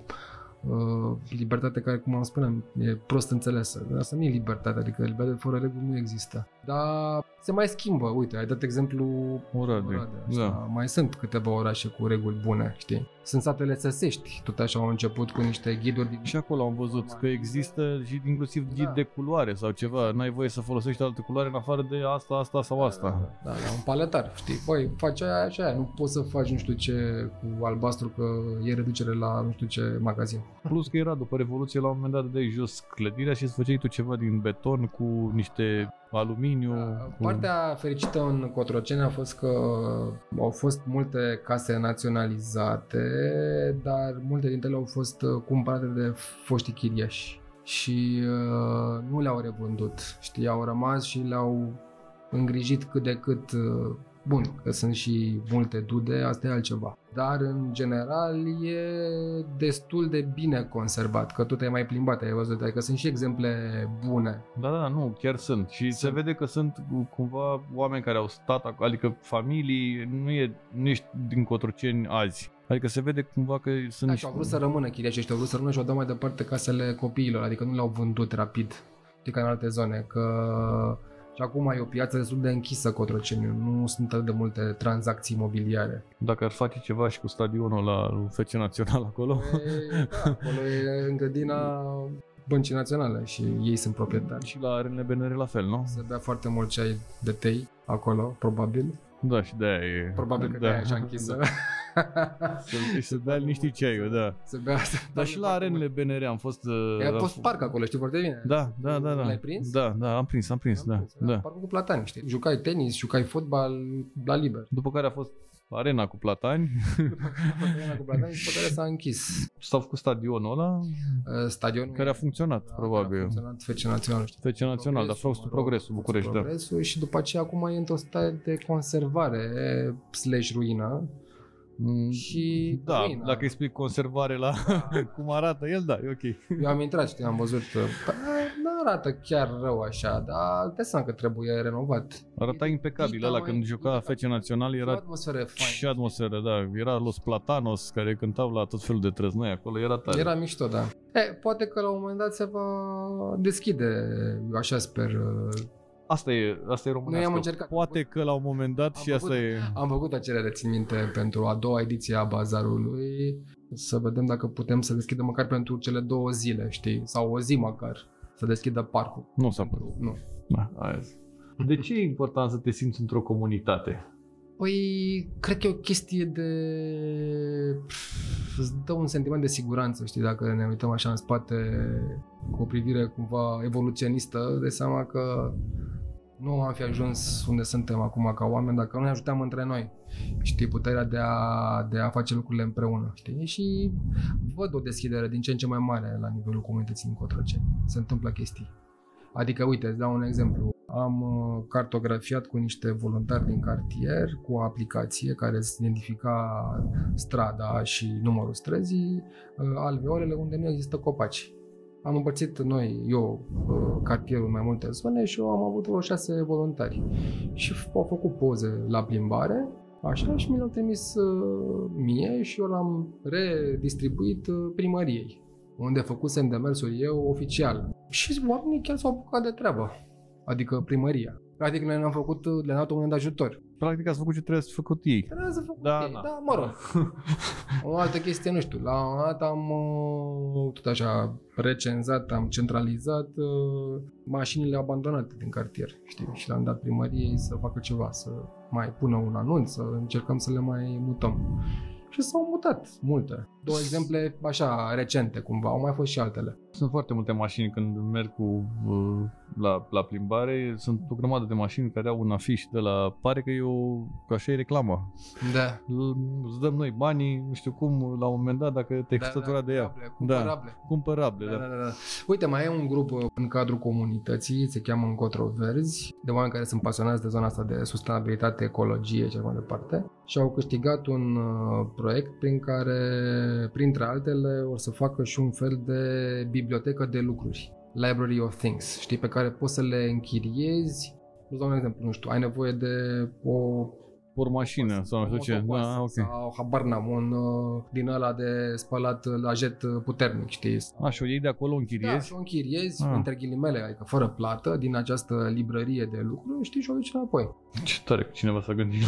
libertate care, cum am spuneam, e prost înțelesă. Dar Asta nu e libertate, adică libertate fără reguli nu există. Dar se mai schimbă, uite, ai dat exemplu Oradea, așa, da. Mai sunt câteva orașe cu reguli bune, știi? Sunt satele țăsești, tot așa au început cu niște ghiduri din... Și acolo am văzut că există și inclusiv ghid Da. de culoare sau ceva. N-ai voie să folosești alte culoare în afară de asta, asta sau asta. Da, da, un paletar, știi? Băi, faci aia și aia, nu poți să faci nu știu ce cu albastru că e reducere la nu știu ce magazin. Plus că era după Revoluție la un moment dat de jos clădirea și îți făceai tu ceva din beton cu niște aluminiu. Cu... Partea fericită în Cotroceni a fost că au fost multe case naționalizate, dar multe dintre ele au fost uh, cumpărate de foștii chiriași. și uh, nu le-au revândut. Știi, au rămas și le-au îngrijit cât de cât uh, Bun, că sunt și multe dude, asta e altceva. Dar, în general, e destul de bine conservat, că tu te-ai mai plimbat, ai văzut, adică sunt și exemple bune. Da, da, nu, chiar sunt. Și sunt. se vede că sunt cumva oameni care au stat, adică familii, nu, e, nu ești din Cotroceni azi. Adică se vede cumva că sunt... Da, și au vrut să rămână chiriași ăștia, au vrut să rămână și au dat mai departe casele copiilor, adică nu le-au vândut rapid, știi, ca în alte zone, că și acum e o piață destul de închisă Cotroceniu, nu sunt atât de multe tranzacții imobiliare. Dacă ar face ceva și cu stadionul la FC Național acolo? E, da, acolo e în grădina băncii naționale și ei sunt proprietari. Și la arenele BNR la fel, nu? Se bea foarte mult ceai de tei acolo, probabil. Da, și de-aia e... Probabil că da. de-aia e așa închisă. Da. Se, se bea liniștit ceaiul, da. Se bea, Dar și la arenele BNR am fost... Uh, a fost parc acolo, știi foarte bine. Da, da, da. da. L-ai prins? Da, da, am prins, am prins, am da. Prins, da. Parcul cu platani, știi. Jucai tenis, jucai fotbal la liber. După care a fost arena cu platani. arena cu platani, după care s-a închis. S-a făcut stadionul ăla. Uh, stadionul care a funcționat, da, probabil. A funcționat FC Național. Știi? FC Național, dar a fost progresul București, da. Progresul și după aceea acum e într-o stare de conservare slash ruină Mm, și da, ruina. dacă îi spui conservare la da. cum arată el, da, e ok. Eu am intrat, știi, am văzut, nu arată chiar rău așa, dar te seama că trebuie renovat. Arăta impecabil ăla când juca FC Național, era atmosferă fain. și atmosferă, da, era Los Platanos care cântau la tot felul de trăznăi acolo, era tare. Era mișto, da. E, poate că la un moment dat se va deschide, așa sper, Asta e, asta e românească. Noi am încercat. Poate că la un moment dat am și făcut, asta e... Am făcut o cerere, țin minte, pentru a doua ediție a bazarului, să vedem dacă putem să deschidem măcar pentru cele două zile, știi? Sau o zi măcar, să deschidă parcul. Nu s-a putut. Nu. Da, aia De ce e important să te simți într-o comunitate? Păi, cred că e o chestie de... Îți dă un sentiment de siguranță, știi, dacă ne uităm așa în spate cu o privire cumva evoluționistă, de seama că nu am fi ajuns unde suntem acum ca oameni dacă nu ne ajutam între noi. Știi, puterea de a, de a face lucrurile împreună. Știi? Și văd o deschidere din ce în ce mai mare la nivelul comunității din Cotroceni. Se întâmplă chestii. Adică, uite, îți dau un exemplu. Am uh, cartografiat cu niște voluntari din cartier, cu o aplicație care îți identifica strada și numărul străzii, uh, alveolele unde nu există copaci. Am împărțit noi, eu, uh, cartierul în mai multe zone și eu am avut vreo șase voluntari. Și au făcut poze la plimbare, așa, și mi le-au trimis mie și eu l-am redistribuit primăriei unde făcusem demersul eu oficial. Și oamenii chiar s-au apucat de treabă, adică primăria. Practic noi ne-am făcut, le-am dat un ajutor. Practic ați făcut ce trebuie să făcut ei. Trebuie să făcut da, ei, da, da mă rog. o altă chestie, nu știu, la un dat am uh, tot așa recenzat, am centralizat uh, mașinile abandonate din cartier, știi, și le-am dat primăriei să facă ceva, să mai pună un anunț, să încercăm să le mai mutăm și s-au mutat multe. Două exemple așa recente cumva, au mai fost și altele. Sunt foarte multe mașini când merg cu uh, la, la plimbare, sunt o grămadă de mașini care au un afiș de la, pare că e o, că așa e reclamă. Da. Îți dăm noi banii, nu știu cum, la un moment dat, dacă te-ai da, da, de ea. Cumpărable. Da, cumpărable, da. Da, da, da. Uite, mai e un grup uh, în cadrul comunității, se cheamă Încotroverzi, de oameni care sunt pasionați de zona asta de sustenabilitate, ecologie și mai departe și au câștigat un uh, proiect prin care, printre altele, o să facă și un fel de bibliotecă de lucruri. Library of Things, știi, pe care poți să le închiriezi. Nu dau un exemplu, nu știu, ai nevoie de o mașină sau nu știu ce. Da, ok. Sau habar n-am, un uh, din ăla de spălat la jet puternic, știi? A, și o iei de acolo, o închiriezi? Da, și o închiriezi, ah. între ghilimele, adică fără plată, din această librărie de lucruri, știi, și o duci înapoi. Ce tare că cineva s-a gândit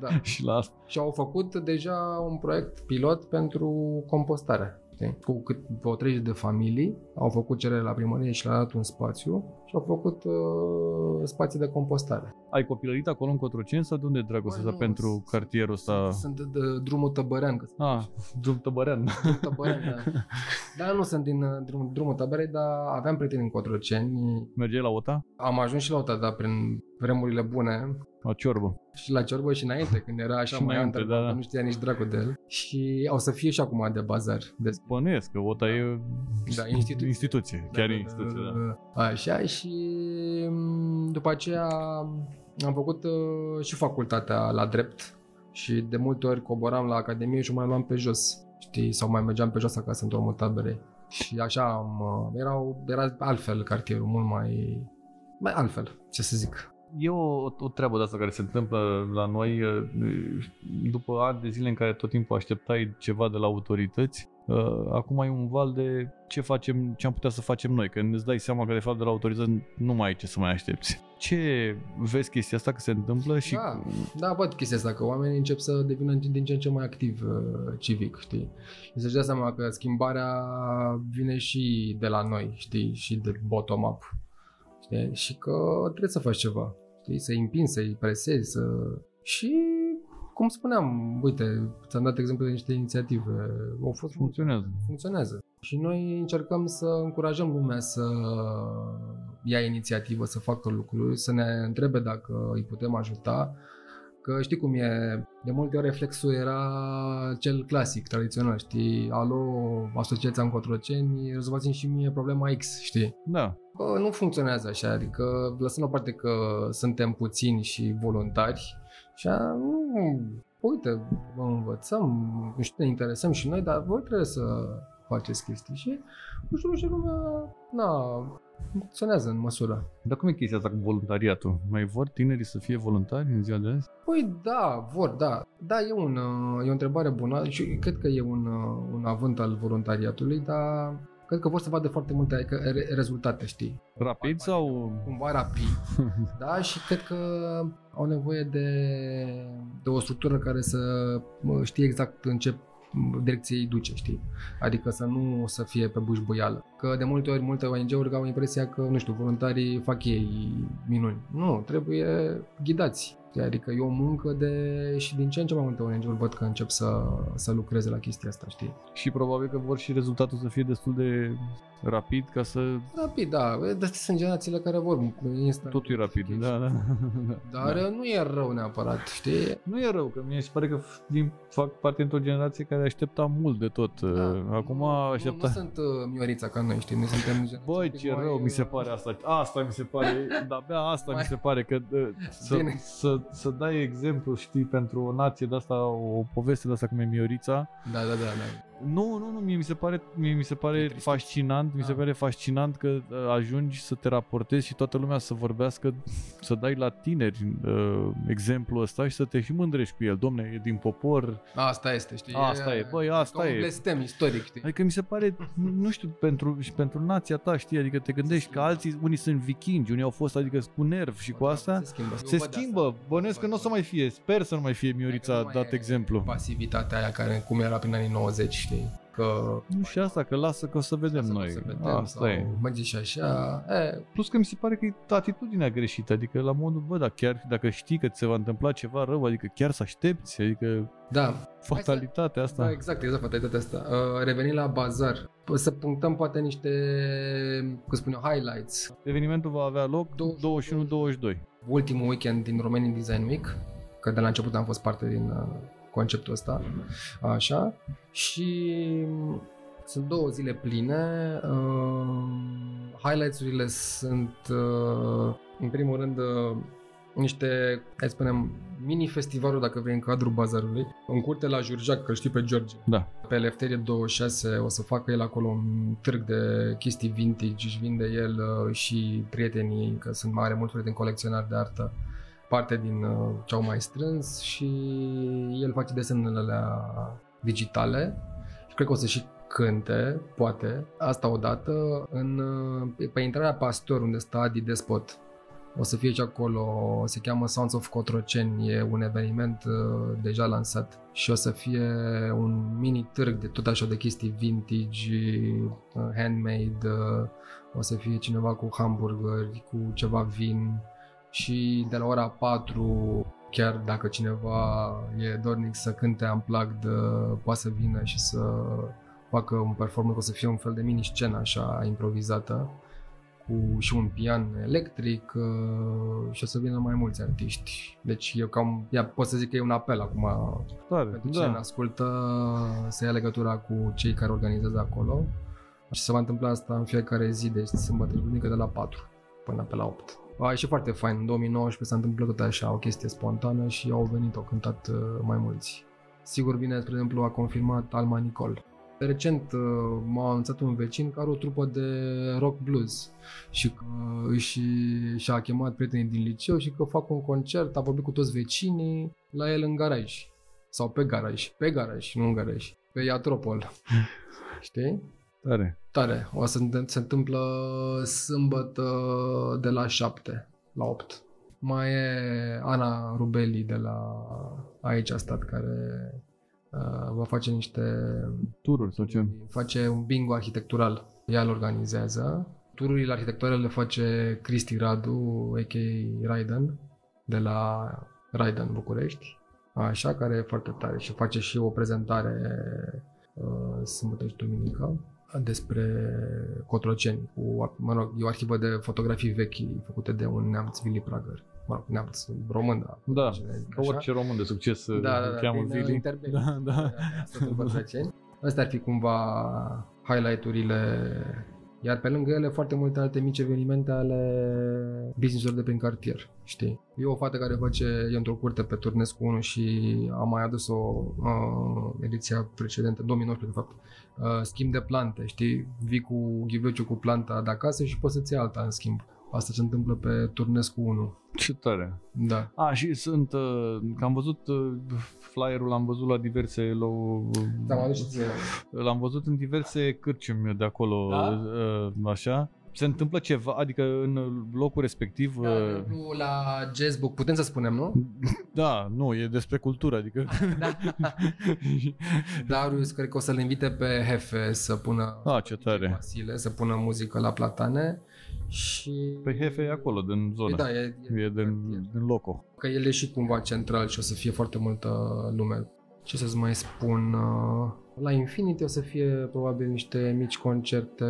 da. și la asta. Și au făcut deja un proiect pilot pentru compostare. Știi? Cu cât o treizeci de familii au făcut cerere la primărie și le-a dat un spațiu și au făcut uh, spații de compostare. Ai copilărit acolo în Cotroceni sau de unde dragostea asta pentru cartierul ăsta? Sunt, sunt de, de drumul Tăbărean. Că ah, drum Tăbărean. Drum Tăbărean, da. Dar nu sunt din uh, drum, drumul Tăbărei, dar aveam prieteni în Cotroceni. Mergeai la OTA? Am ajuns și la OTA, dar prin vremurile bune. La ciorbă. Și la ciorbă și înainte, când era așa Și mai înainte, under, da, da. nu știa nici dracu de el. Și o să fie și acum de bazar. De Bănuiesc că OTA e Da, instituție. instituție. Chiar e instituție, da. Așa și m, după aceea am făcut uh, și facultatea la drept și de multe ori coboram la academie și o mai luam pe jos, știi, sau mai mergeam pe jos acasă în urmă taberei. Și așa am, uh, era, era altfel cartierul, mult mai, mai altfel, ce să zic. E o, o treabă de asta care se întâmplă la noi uh, după ani de zile în care tot timpul așteptai ceva de la autorități. uh, Acum ai un val de ce facem, ce am putea să facem noi, când îți dai seama că de fapt de la autorități nu mai ai ce să mai aștepți. Ce vezi chestia asta că se întâmplă și Da, da, văd chestia asta, că oamenii încep să devină din ce în ce mai activ uh, civic, știi? Și să-și dea seama că schimbarea vine și de la noi, știi? Și de bottom-up, știi? Și că trebuie să faci ceva, știi? Să-i împingi, să-i presezi, să... Și, cum spuneam, uite, ți-am dat exemplu de niște inițiative, au fost funcționează. funcționează. Și noi încercăm să încurajăm lumea să ia inițiativă, să facă lucruri, să ne întrebe dacă îi putem ajuta. Că știi cum e, de multe ori reflexul era cel clasic, tradițional, știi? Alo, Asociația în Cotroceni, rezolvați și mie problema X, știi? Da, Bă, nu funcționează așa, adică lăsând la parte că suntem puțini și voluntari, și a, nu, uite, vă învățăm, nu știu, ne interesăm și noi, dar voi trebuie să faceți chestii și nu știu, și lumea, na, funcționează în măsură. dar cum e chestia asta cu voluntariatul? Mai vor tinerii să fie voluntari în ziua de azi? Păi da, vor, da. Da, e, un, uh, e o întrebare bună și cred că e un, uh, un avânt al voluntariatului, dar cred că vor să vadă foarte multe adică, re- rezultate, știi? Rapid sau... cumva rapid, da, și cred că au nevoie de, de o structură care să mă, știe exact în ce direcție îi duce, știi? Adică să nu să fie pe bușbuială. Că de multe ori multe ONG-uri au impresia că, nu știu, voluntarii fac ei minuni. Nu, trebuie ghidați. Știi? Adică e o muncă de... și din ce în ce mai multe ONG-uri văd că încep să, să lucreze la chestia asta, știi? Și probabil că vor și rezultatul să fie destul de rapid ca să... Rapid, da, dar sunt generațiile care vor instant. Totul e rapid, da, da. Dar da. nu e rău neapărat, știi? Nu e rău, că mi se pare că f- din, fac parte într-o generație care aștepta mult de tot. Da. Acum nu, aștepta... Nu, nu sunt uh, Miorița ca noi, știi? Noi suntem generația Băi, un pic ce mai, rău mi se uh, pare asta. Asta mi se pare, de-abia asta Mai- mi se pare că uh, să, Bine. să, să dai exemplu, știi, pentru o nație de asta, o poveste de asta cum e Miorița. Da, da, da, da. Nu, nu, nu, mie mi se pare, mie mi se pare E trist. fascinant, mi se Da. pare fascinant că uh, ajungi să te raportezi și toată lumea să vorbească, să dai la tineri uh, exemplul ăsta și să te și mândrești cu el. Domne, e din popor, Asta este, știi? Asta e, băi, asta ca e. un blestem istoric, știi? Adică mi se pare, nu- nu știu, pentru, și pentru nația ta, știi, adică te gândești că alții, unii sunt vikingi, unii au fost, adică cu nerv și cu asta, Se schimbă. Eu se văd schimbă, asta. bănuiesc că nu o să mai fie, sper să nu mai fie Adică Miorița nu mai dat e exemplu. Pasivitatea aia care cum era prin anii 90, știi? Că Nu și asta, că lasă că o să vedem Asta noi. Să vedem, Asta sau e. Merge și așa. E, Plus că mi se pare că e atitudinea greșită, adică la modul, bă, dar chiar dacă știi că ți se va întâmpla ceva rău, adică chiar să aștepți, adică da, fatalitatea asta. Da, exact, exact, fatalitatea asta. Uh, revenind la bazar, P- să punctăm poate niște, cum spun eu, highlights. Evenimentul va avea loc 21-22. Ultimul weekend din Romanian Design Week, că de la început am fost parte din uh, conceptul ăsta, așa, și mm, sunt două zile pline. Uh, highlights-urile sunt, uh, în primul rând, uh, niște, hai să spunem, mini-festivaluri, dacă vrei, în cadrul bazarului, în curte la Jurjac, că știi pe George. Da. Pe Eleftherie 26 o să facă el acolo un târg de chestii vintage, își vinde el uh, și prietenii, că sunt mare mult prieteni colecționari de artă, parte din uh, ce au mai strâns și el face desenele alea digitale și cred că o să și cânte, poate, asta odată, în, uh, pe intrarea Pastor, unde stă Adi Despot, o să fie și acolo, se cheamă Sounds of Cotroceni, e un eveniment uh, deja lansat și o să fie un mini târg de tot așa de chestii vintage, uh, handmade, uh, o să fie cineva cu hamburgeri, cu ceva vin și de la ora 4 chiar dacă cineva e dornic să cânte unplugged, uh, poate să vină și să facă un performance, o să fie un fel de mini scenă așa improvizată cu și un pian electric uh, și o să vină mai mulți artiști. Deci eu cam, ia, pot să zic că e un apel acum Tare, pentru da. cine ne ascultă să ia legătura cu cei care organizează acolo și se va întâmpla asta în fiecare zi, deci sâmbătă și duminică de la 4 până pe la 8. A, e și foarte fain, în 2019 s-a întâmplat tot așa, o chestie spontană și au venit, au cântat uh, mai mulți. Sigur vine, spre exemplu, a confirmat Alma Nicol. Recent uh, m-a anunțat un vecin că are o trupă de rock blues și că își, și-a chemat prietenii din liceu și că fac un concert, a vorbit cu toți vecinii la el în garaj. Sau pe garaj, pe garaj, nu în garaj, pe Iatropol. Știi? Tare. Tare. O să se- se întâmplă sâmbătă de la 7 la 8. Mai e Ana Rubeli de la aici a stat care uh, va face niște Tururi sau ce? face un bingo arhitectural. Ea îl organizează. Tururile arhitecturale le face Cristi Radu, a.k.a. Raiden, de la Raiden București. Așa, care e foarte tare și face și o prezentare uh, sâmbătă și duminică despre Cotroceni. Cu, mă rog, e o arhivă de fotografii vechi făcute de un neamț Vili Pragăr. Mă rog, neamț român, da. Da, Așa. ca orice român de succes Da, da, îl da, cheamă din, uh, Vili. Interbelic. Da, da. Asta după Trăceni. Astea ar fi cumva highlight-urile iar pe lângă ele foarte multe alte mici evenimente ale business-urilor de prin cartier, știi? E o fată care face, e într-o curte pe Turnescu 1 și am mai adus-o uh, ediția precedentă, 2019 de fapt, uh, schimb de plante, știi? Vii cu ghiveciu cu planta de acasă și poți să-ți iei alta în schimb. Asta se întâmplă pe Turnescu 1. Ce tare. Da. A, și sunt, uh, că am văzut uh, flyerul, l-am văzut la diverse, la, Da, mă adus și ție. l-am văzut în diverse cârciumi de acolo, Da? uh, așa. Se întâmplă ceva, adică în locul respectiv, Da, de uh, exemplu, la Jazzbook, putem să spunem, nu? da, nu, e despre cultură, adică... Da. Darius cred că o să-l invite pe Hefe să pună Ah, ce tare. Vasile, să pună muzică la platane și Pe Hefe e acolo, din zonă. Da, e, E din, din loco. că el e și cumva central și o să fie foarte multă lume. Ce să-ți mai spun? uh, La Infinity o să fie probabil niște mici concerte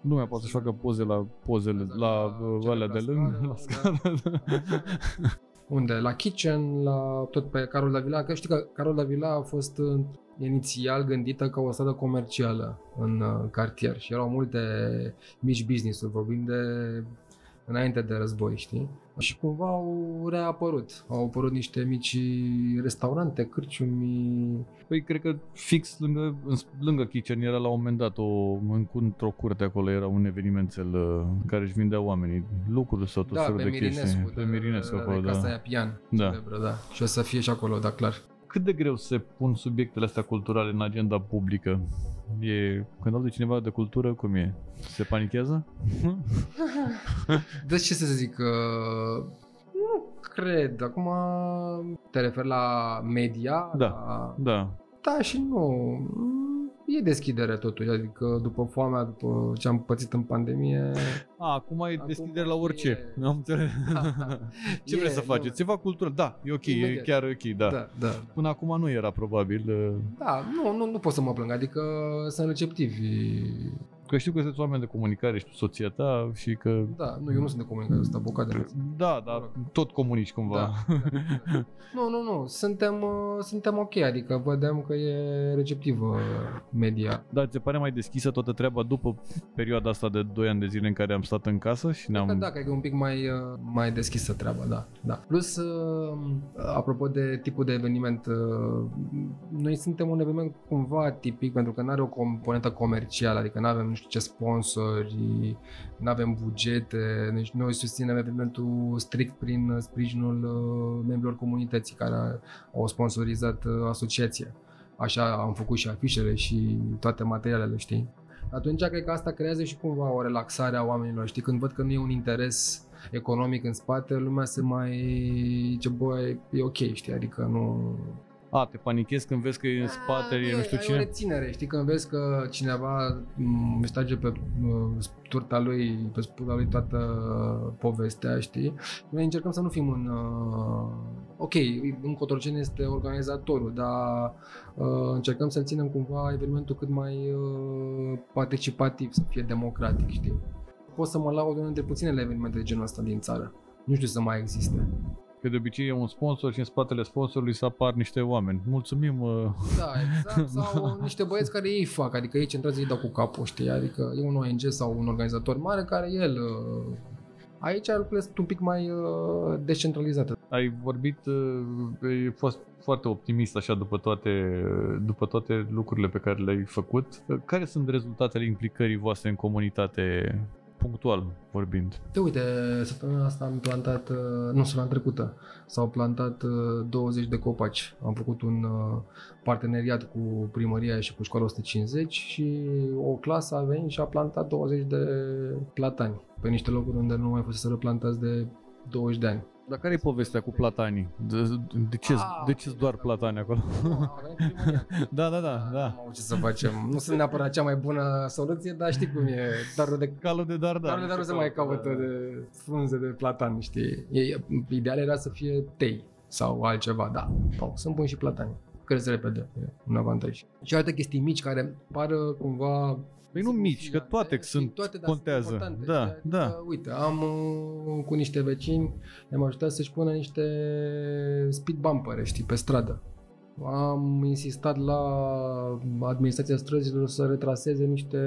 Lumea poate să-și facă poze la pozele, la uh, cele alea la de lângă, scară, la scară. Unde? La Kitchen, la tot pe Carol Davila, că știi că Carol Davila a fost uh, inițial gândită ca o stradă comercială în uh, cartier și erau multe mici business-uri, vorbim de înainte de război, știi? Și cumva au reapărut. Au apărut niște mici restaurante, cârciumi. Păi cred că fix lângă, în- lângă Kitchen era la un moment dat o, în- într-o curte acolo era un evenimențel uh, în care își vindeau oamenii lucruri sau tot Da, felul pe de chestii. Mirinescu. Pe Mirinescu de, acolo, de Casa da. aia Pian, Da. celebră, da. Și o să fie și acolo, da, clar. Cât de greu se pun subiectele astea culturale în agenda publică? E, când aude cineva de cultură, cum e? Se panichează? Deci ce să zic, uh, nu cred. Acum te referi la media? Da. La... Da. Da și nu. Mm, E deschidere totuși, adică după foamea, după ce am pățit în pandemie... A, acum e Acum deschidere la e- orice. Am înțeles. Ce E, vreți să nu. faceți? Ceva cultură. Da, e ok, e Imediat. chiar ok, da. Da, da. Până acum nu era probabil. uh, Da, nu, nu, nu pot să mă plâng, adică sunt receptivi. Că știu că sunteți oameni de comunicare și tu soția ta și că... Da, nu, eu nu sunt de comunicare, sunt avocat de Da, dar tot comunici cumva. Da. Nu, nu, nu, suntem, uh, suntem ok, adică vedem că e receptivă media. Dar ți se pare mai deschisă toată treaba după perioada asta de 2 ani de zile în care am stat în casă și Cred ne-am... că da, cred că e un pic mai, uh, mai deschisă treaba, da. da. Plus, uh, apropo de tipul de eveniment, uh, noi suntem un eveniment cumva tipic pentru că nu are o componentă comercială, adică nu avem nu știu ce sponsori, nu avem bugete, deci noi susținem evenimentul strict prin sprijinul uh, membrilor comunității care au sponsorizat uh, asociația. Așa am făcut și afișele și toate materialele, știi? atunci cred că asta creează și cumva o relaxare a oamenilor. Știi, când văd că nu e un interes economic în spate, lumea se mai zice, bă, e ok, știi, adică nu... A, te panichezi când vezi că e în spate, e nu știu ai o cine. reținere, știi, când vezi că cineva m, își trage pe m, turta lui, pe spuda lui toată povestea, știi? Noi încercăm să nu fim în... Uh, ok, în Cotroceni este organizatorul, dar uh, încercăm să ținem cumva evenimentul cât mai uh, participativ, să fie democratic, știi? pot să mă laud unul dintre puținele evenimente de genul ăsta din țară. Nu știu să mai existe. Că de obicei e un sponsor și în spatele sponsorului să apar niște oameni. Mulțumim! Uh... Da, exact. Sau niște băieți care ei fac, adică ei centrează, ei dau cu capul, știi? Adică e un ONG sau un organizator mare care el uh, Aici lucrurile sunt un pic mai uh, descentralizate. Ai vorbit, uh, ai fost foarte optimist așa după toate, după toate lucrurile pe care le-ai făcut. Care sunt rezultatele implicării voastre în comunitate punctual vorbind. Te uite, săptămâna asta am plantat, uh, nu, săptămâna trecută, s-au plantat 20 uh, de copaci. Am făcut un uh, parteneriat cu primăria și cu școala 150 și o clasă a venit și a plantat 20 de platani pe niște locuri unde nu mai fusese plantați de 20 de ani. Dar care e povestea cu platanii? De, de ce ah, de ce doar platani acolo? da, da, da, da. Nu ce să facem. Nu sunt neapărat cea mai bună soluție, dar știi cum e. Darul de calul de dar, da. Darul de dar nu se mai caută de frunze de platan, știi? E, ideal era să fie tei sau altceva, da. Sau sunt buni și platani. Crezi repede, e un avantaj. Și alte chestii mici care pară cumva Păi nu mici, că toate sunt, toate, contează. Da, adică, da. Uite, am uh, cu niște vecini, ne-am ajutat să-și pună niște speed bumper, știi, pe stradă. Am insistat la administrația străzilor să retraseze niște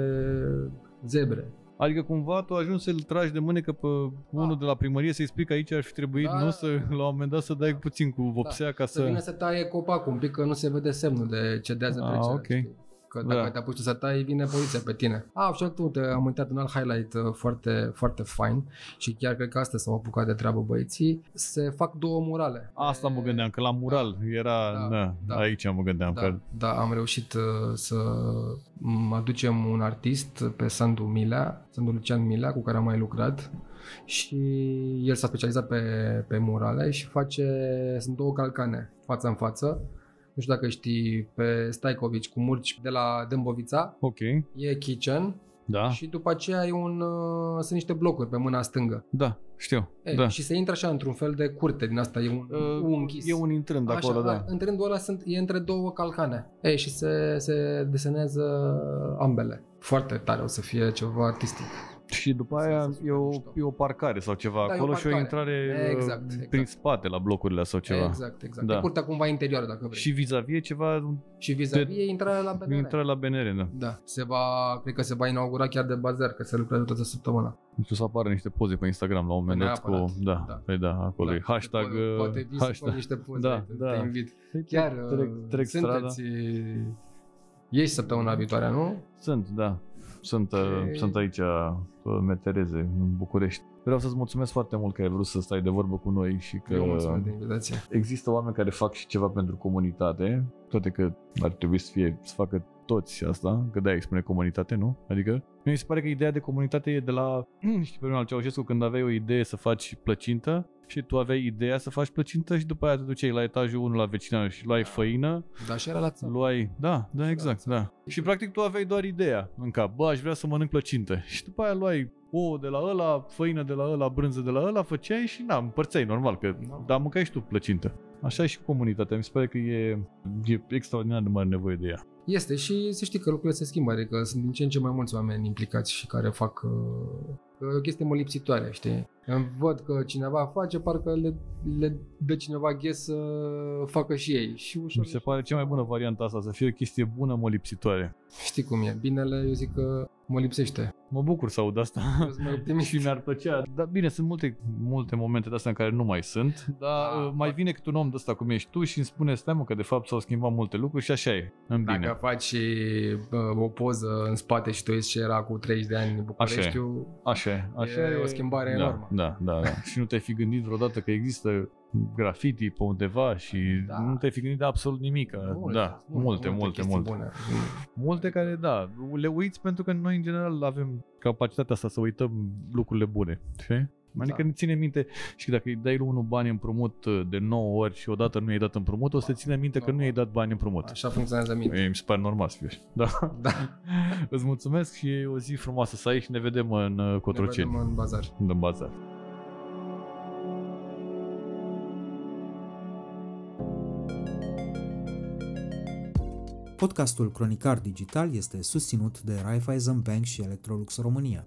zebre. Adică cumva tu ajungi să-l tragi de mânecă pe da. unul de la primărie să-i explic că aici ar fi trebuit, da, nu să, la un moment dat să dai puțin cu vopsea da. ca să... Să vină să taie copacul un pic, că nu se vede semnul de cedează ah, trecerea. Okay. Știi? Că dacă da. te apuci să tai, vine poliția pe tine. A, și uite, am uitat un alt highlight uh, foarte, foarte fain și chiar cred că asta s-au apucat de treabă băieții. Se fac două murale. Asta mă gândeam, că la mural da, era, da, da, da, aici mă gândeam. Da, că... da, am reușit uh, să aducem un artist pe Sandu Milea, Sandu Lucian Milea, cu care am mai lucrat și el s-a specializat pe, pe murale și face, sunt două calcane față în față nu știu dacă știi, pe Stajkovic cu murci de la Dâmbovița. Ok. E kitchen. Da. Și după aceea e un, uh, sunt niște blocuri pe mâna stângă. Da, știu. E, da. Și se intră așa într-un fel de curte din asta, e un, uh, un închis. E un intrând așa, acolo, da. Intrândul ăla sunt, e între două calcane. E, și se, se desenează ambele. Foarte tare o să fie ceva artistic. Și după aia e o, e o parcare sau ceva da, acolo o și o intrare exact, uh, exact. prin spate la blocurile sau ceva. Exact, exact. Da. E curtea cumva interioară dacă vrei. Și vis-a-vis e ceva... Și vis-a-vis e intrarea la BNR. Intrarea la BNR, da. Da. Se va, cred că se va inaugura chiar de bazar, că se lucrează toată săptămâna. Nu să apară niște poze pe Instagram la un moment dat cu... Da, da. Păi da, acolo da. e hashtag... Poate, poate vii hashtag. să niște poze, da, da. te invit. Păi chiar trec, trec sunteți... Strada. Ești săptămâna viitoare, nu? Sunt, da. Sunt, uh, okay. sunt aici pe uh, Metereze, în București. Vreau să-ți mulțumesc foarte mult că ai vrut să stai de vorbă cu noi și că Eu de invitație. există oameni care fac și ceva pentru comunitate, toate că ar trebui să fie să facă toți asta, că de-aia spune comunitate, nu? Adică, mi se pare că ideea de comunitate e de la, știi, pe al Ceaușescu, când aveai o idee să faci plăcintă, și tu aveai ideea să faci plăcintă și după aia te duceai la etajul 1 la vecina și luai făină. Da, și era la țară. Luai, da, da, exact, da. Și practic tu aveai doar ideea în cap, bă, aș vrea să mănânc plăcintă. Și după aia luai ouă de la ăla, făină de la ăla, brânză de la ăla, făceai și na, împărțeai normal, că da, da mâncai și tu plăcintă. Așa e și comunitatea, mi se pare că e, e extraordinar de mare nevoie de ea. Este și să știi că lucrurile se schimbă, adică sunt din ce în ce mai mulți oameni implicați și care fac uh, e o chestie molipsitoare, știi? Îmi văd că cineva face, parcă le, le dă cineva ghes să facă și ei. Și ușor, Mi se pare cea mai bună variantă asta, să fie o chestie bună molipsitoare. Știi cum e, binele, eu zic că mă lipsește. Mă bucur să aud asta și mi-ar plăcea. Dar bine, sunt multe, multe momente de astea în care nu mai sunt, dar da, uh, mai vine câte un om de ăsta cum ești tu și îmi spune, stai mă, că de fapt s-au schimbat multe lucruri și așa e, în bine. Dacă faci uh, o poză în spate și tu ești ce era cu 30 de ani în Bucureștiu, așa e, așa e, e o schimbare da, enormă. Da, da, da. și nu te-ai fi gândit vreodată că există graffiti pe undeva și da. nu te-ai fi gândit de absolut nimic. Multe, da, multe, multe, multe. Multe, bune. multe care, da, le uiți pentru că noi în general avem capacitatea asta să uităm lucrurile bune. Știi? Adică da. ne ține minte și dacă îi dai lui unul bani împrumut uh, de 9 ori și odată nu i-ai dat împrumut, o să ține minte că nu i-ai dat bani împrumut. Așa funcționează minte. E, mi se pare normal să fie Da. da. Îți mulțumesc și e o zi frumoasă să ai și ne vedem în uh, Cotroceni. Ne vedem în bazar. În bazar. Podcastul Cronicar Digital este susținut de Raiffeisen Bank și Electrolux România.